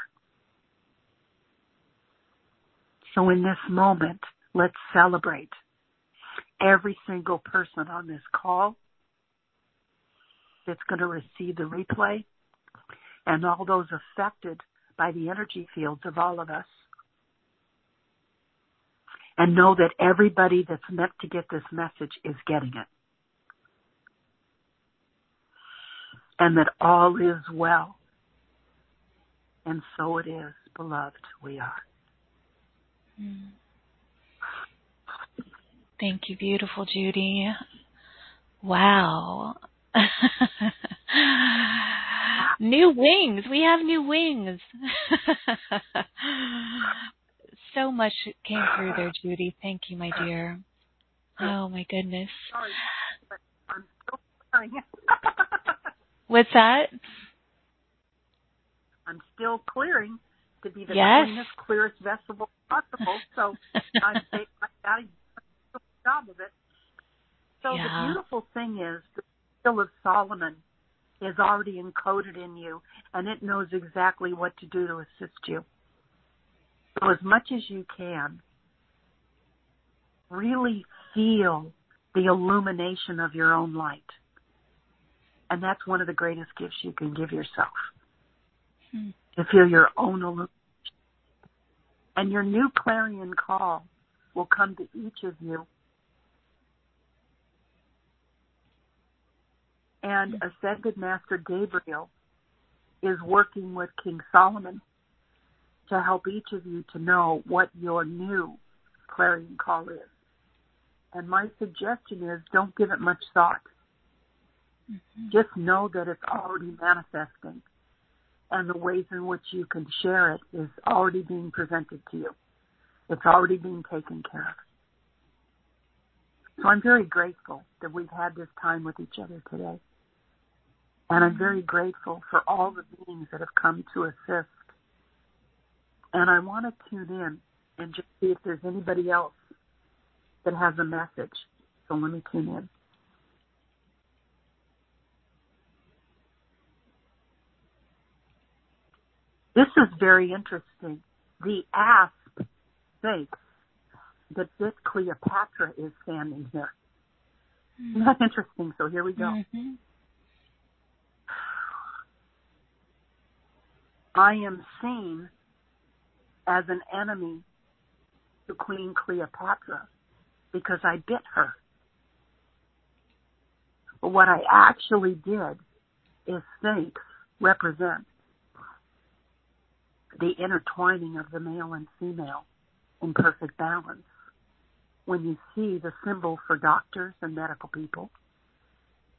So in this moment, let's celebrate every single person on this call that's going to receive the replay and all those affected by the energy fields of all of us. And know that everybody that's meant to get this message is getting it. And that all is well. And so it is, beloved, we are. Mm-hmm. Thank you, beautiful Judy. Wow. new wings. We have new wings. so much came through there, Judy. Thank you, my dear. Oh my goodness. Sorry, but I'm still clearing. What's that? I'm still clearing to be the Yes. cleanest, clearest vessel possible. So I'm I to do a good job of it. So Yeah. the beautiful thing is the skill of Solomon is already encoded in you and it knows exactly what to do to assist you. So as much as you can, really feel the illumination of your own light. And that's one of the greatest gifts you can give yourself. Hmm. To feel your own illumination. And your new clarion call will come to each of you and Ascended Master Gabriel is working with King Solomon to help each of you to know what your new clarion call is. And my suggestion is don't give it much thought. Mm-hmm. Just know that it's already manifesting and the ways in which you can share it is already being presented to you. It's already being taken care of. So I'm very grateful that we've had this time with each other today. And I'm very grateful for all the beings that have come to assist. And I want to tune in and just see if there's anybody else that has a message. So let me tune in. This is very interesting. The asp snake that this Cleopatra is standing here. Mm-hmm. That interesting? So here we go. Mm-hmm. I am seen as an enemy to Queen Cleopatra because I bit her. But what I actually did is snakes represent the intertwining of the male and female in perfect balance. When you see the symbol for doctors and medical people,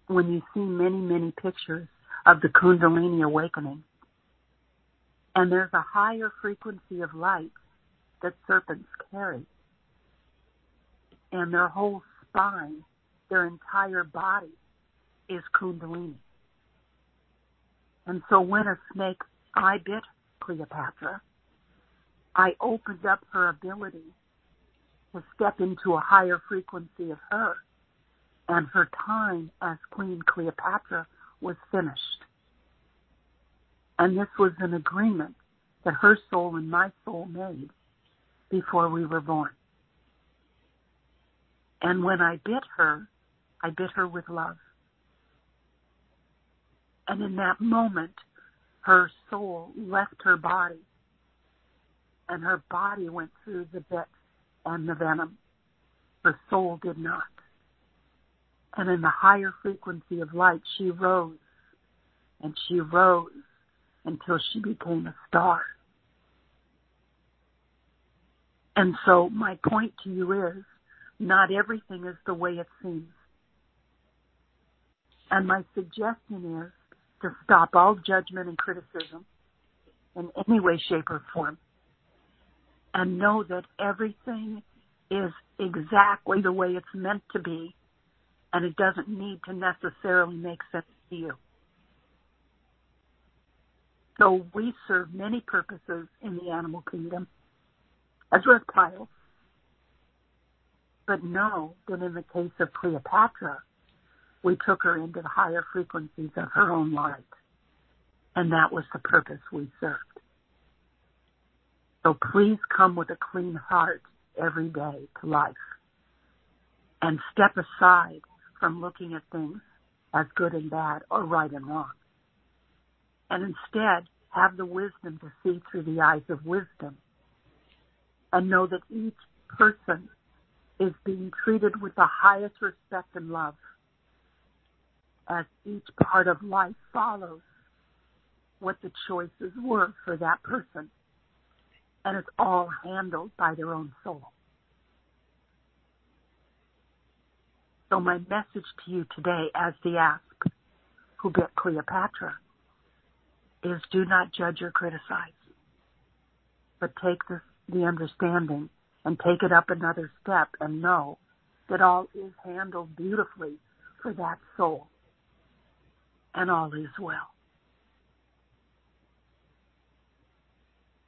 when you see many, many pictures of the Kundalini awakening, and there's a higher frequency of light that serpents carry. And their whole spine, their entire body is Kundalini. And so when a snake I bit Cleopatra, I opened up her ability to step into a higher frequency of her. And her time as Queen Cleopatra was finished. And this was an agreement that her soul and my soul made before we were born. And when I bit her, I bit her with love. And in that moment, her soul left her body and her body went through the bit and the venom. Her soul did not. And in the higher frequency of light, she rose and she rose until she became a star. And so my point to you is not everything is the way it seems. And my suggestion is to stop all judgment and criticism in any way, shape, or form and know that everything is exactly the way it's meant to be and it doesn't need to necessarily make sense to you. So we serve many purposes in the animal kingdom as reptiles. But know that in the case of Cleopatra, we took her into the higher frequencies of her own light. And that was the purpose we served. So please come with a clean heart every day to life and step aside from looking at things as good and bad or right and wrong and instead have the wisdom to see through the eyes of wisdom and know that each person is being treated with the highest respect and love as each part of life follows what the choices were for that person. And it's all handled by their own soul. So my message to you today as the asp who bit Cleopatra is do not judge or criticize, but take the, the understanding and take it up another step and know that all is handled beautifully for that soul and all is well.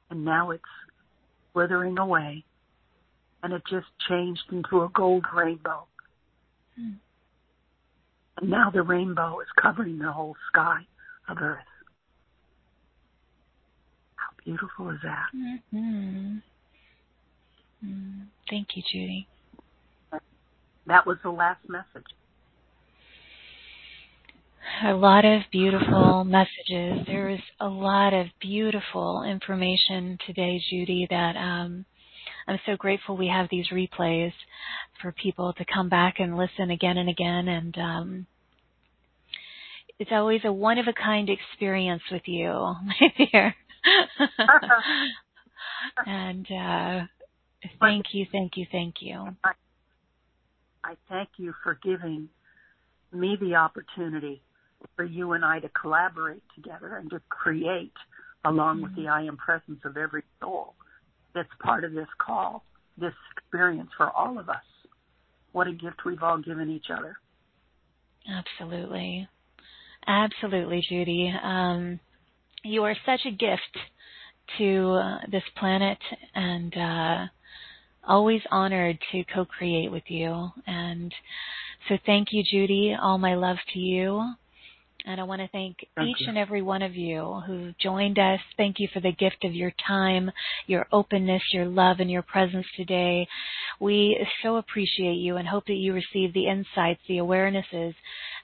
And now it's withering away and it just changed into a gold rainbow. Hmm. And now the rainbow is covering the whole sky of Earth beautiful is that? Mm-hmm. Mm. Thank you, Judy. That was the last message. A lot of beautiful messages. There is a lot of beautiful information today, Judy, that um, I'm so grateful we have these replays for people to come back and listen again and again. And um, it's always a one of a kind experience with you, my dear. and uh, thank you, thank you, thank you. I, I thank you for giving me the opportunity for you and I to collaborate together and to create, along with the mm-hmm. I am presence of every soul that's part of this call, this experience for all of us. What a gift we've all given each other. Absolutely. Absolutely, Judy. Um, you are such a gift to uh, this planet and uh, always honored to co create with you. And so thank you, Judy. All my love to you. And I want to thank, thank each you. and every one of you who joined us. Thank you for the gift of your time, your openness, your love, and your presence today. We so appreciate you and hope that you receive the insights, the awarenesses,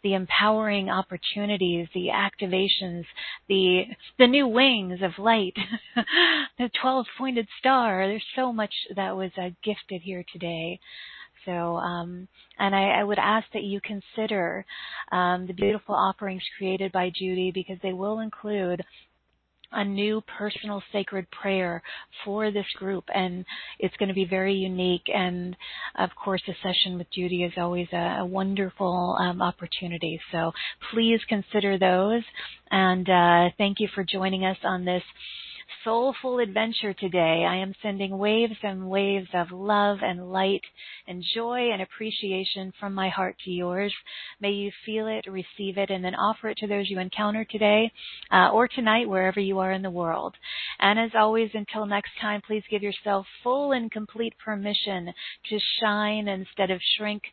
the empowering opportunities, the activations, the the new wings of light, the 12 pointed star. There's so much that was uh, gifted here today. So, um, and I, I, would ask that you consider um, the beautiful offerings created by Judy because they will include a new personal sacred prayer for this group and it's going to be very unique. And of course a session with Judy is always a, a wonderful um, opportunity. So please consider those. And uh, thank you for joining us on this soulful adventure today. I am sending waves and waves of love and light and joy and appreciation from my heart to yours. May you feel it, receive it, and then offer it to those you encounter today uh, or tonight, wherever you are in the world. And as always, until next time, please give yourself full and complete permission to shine instead of shrink,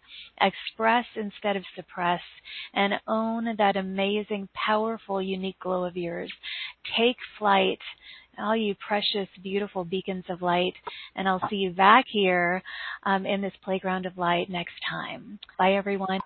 express instead of suppress, and own that amazing, powerful, unique glow of yours. Take flight all you precious, beautiful beacons of light. And I'll see you back here um, in this playground of light next time. Bye, everyone.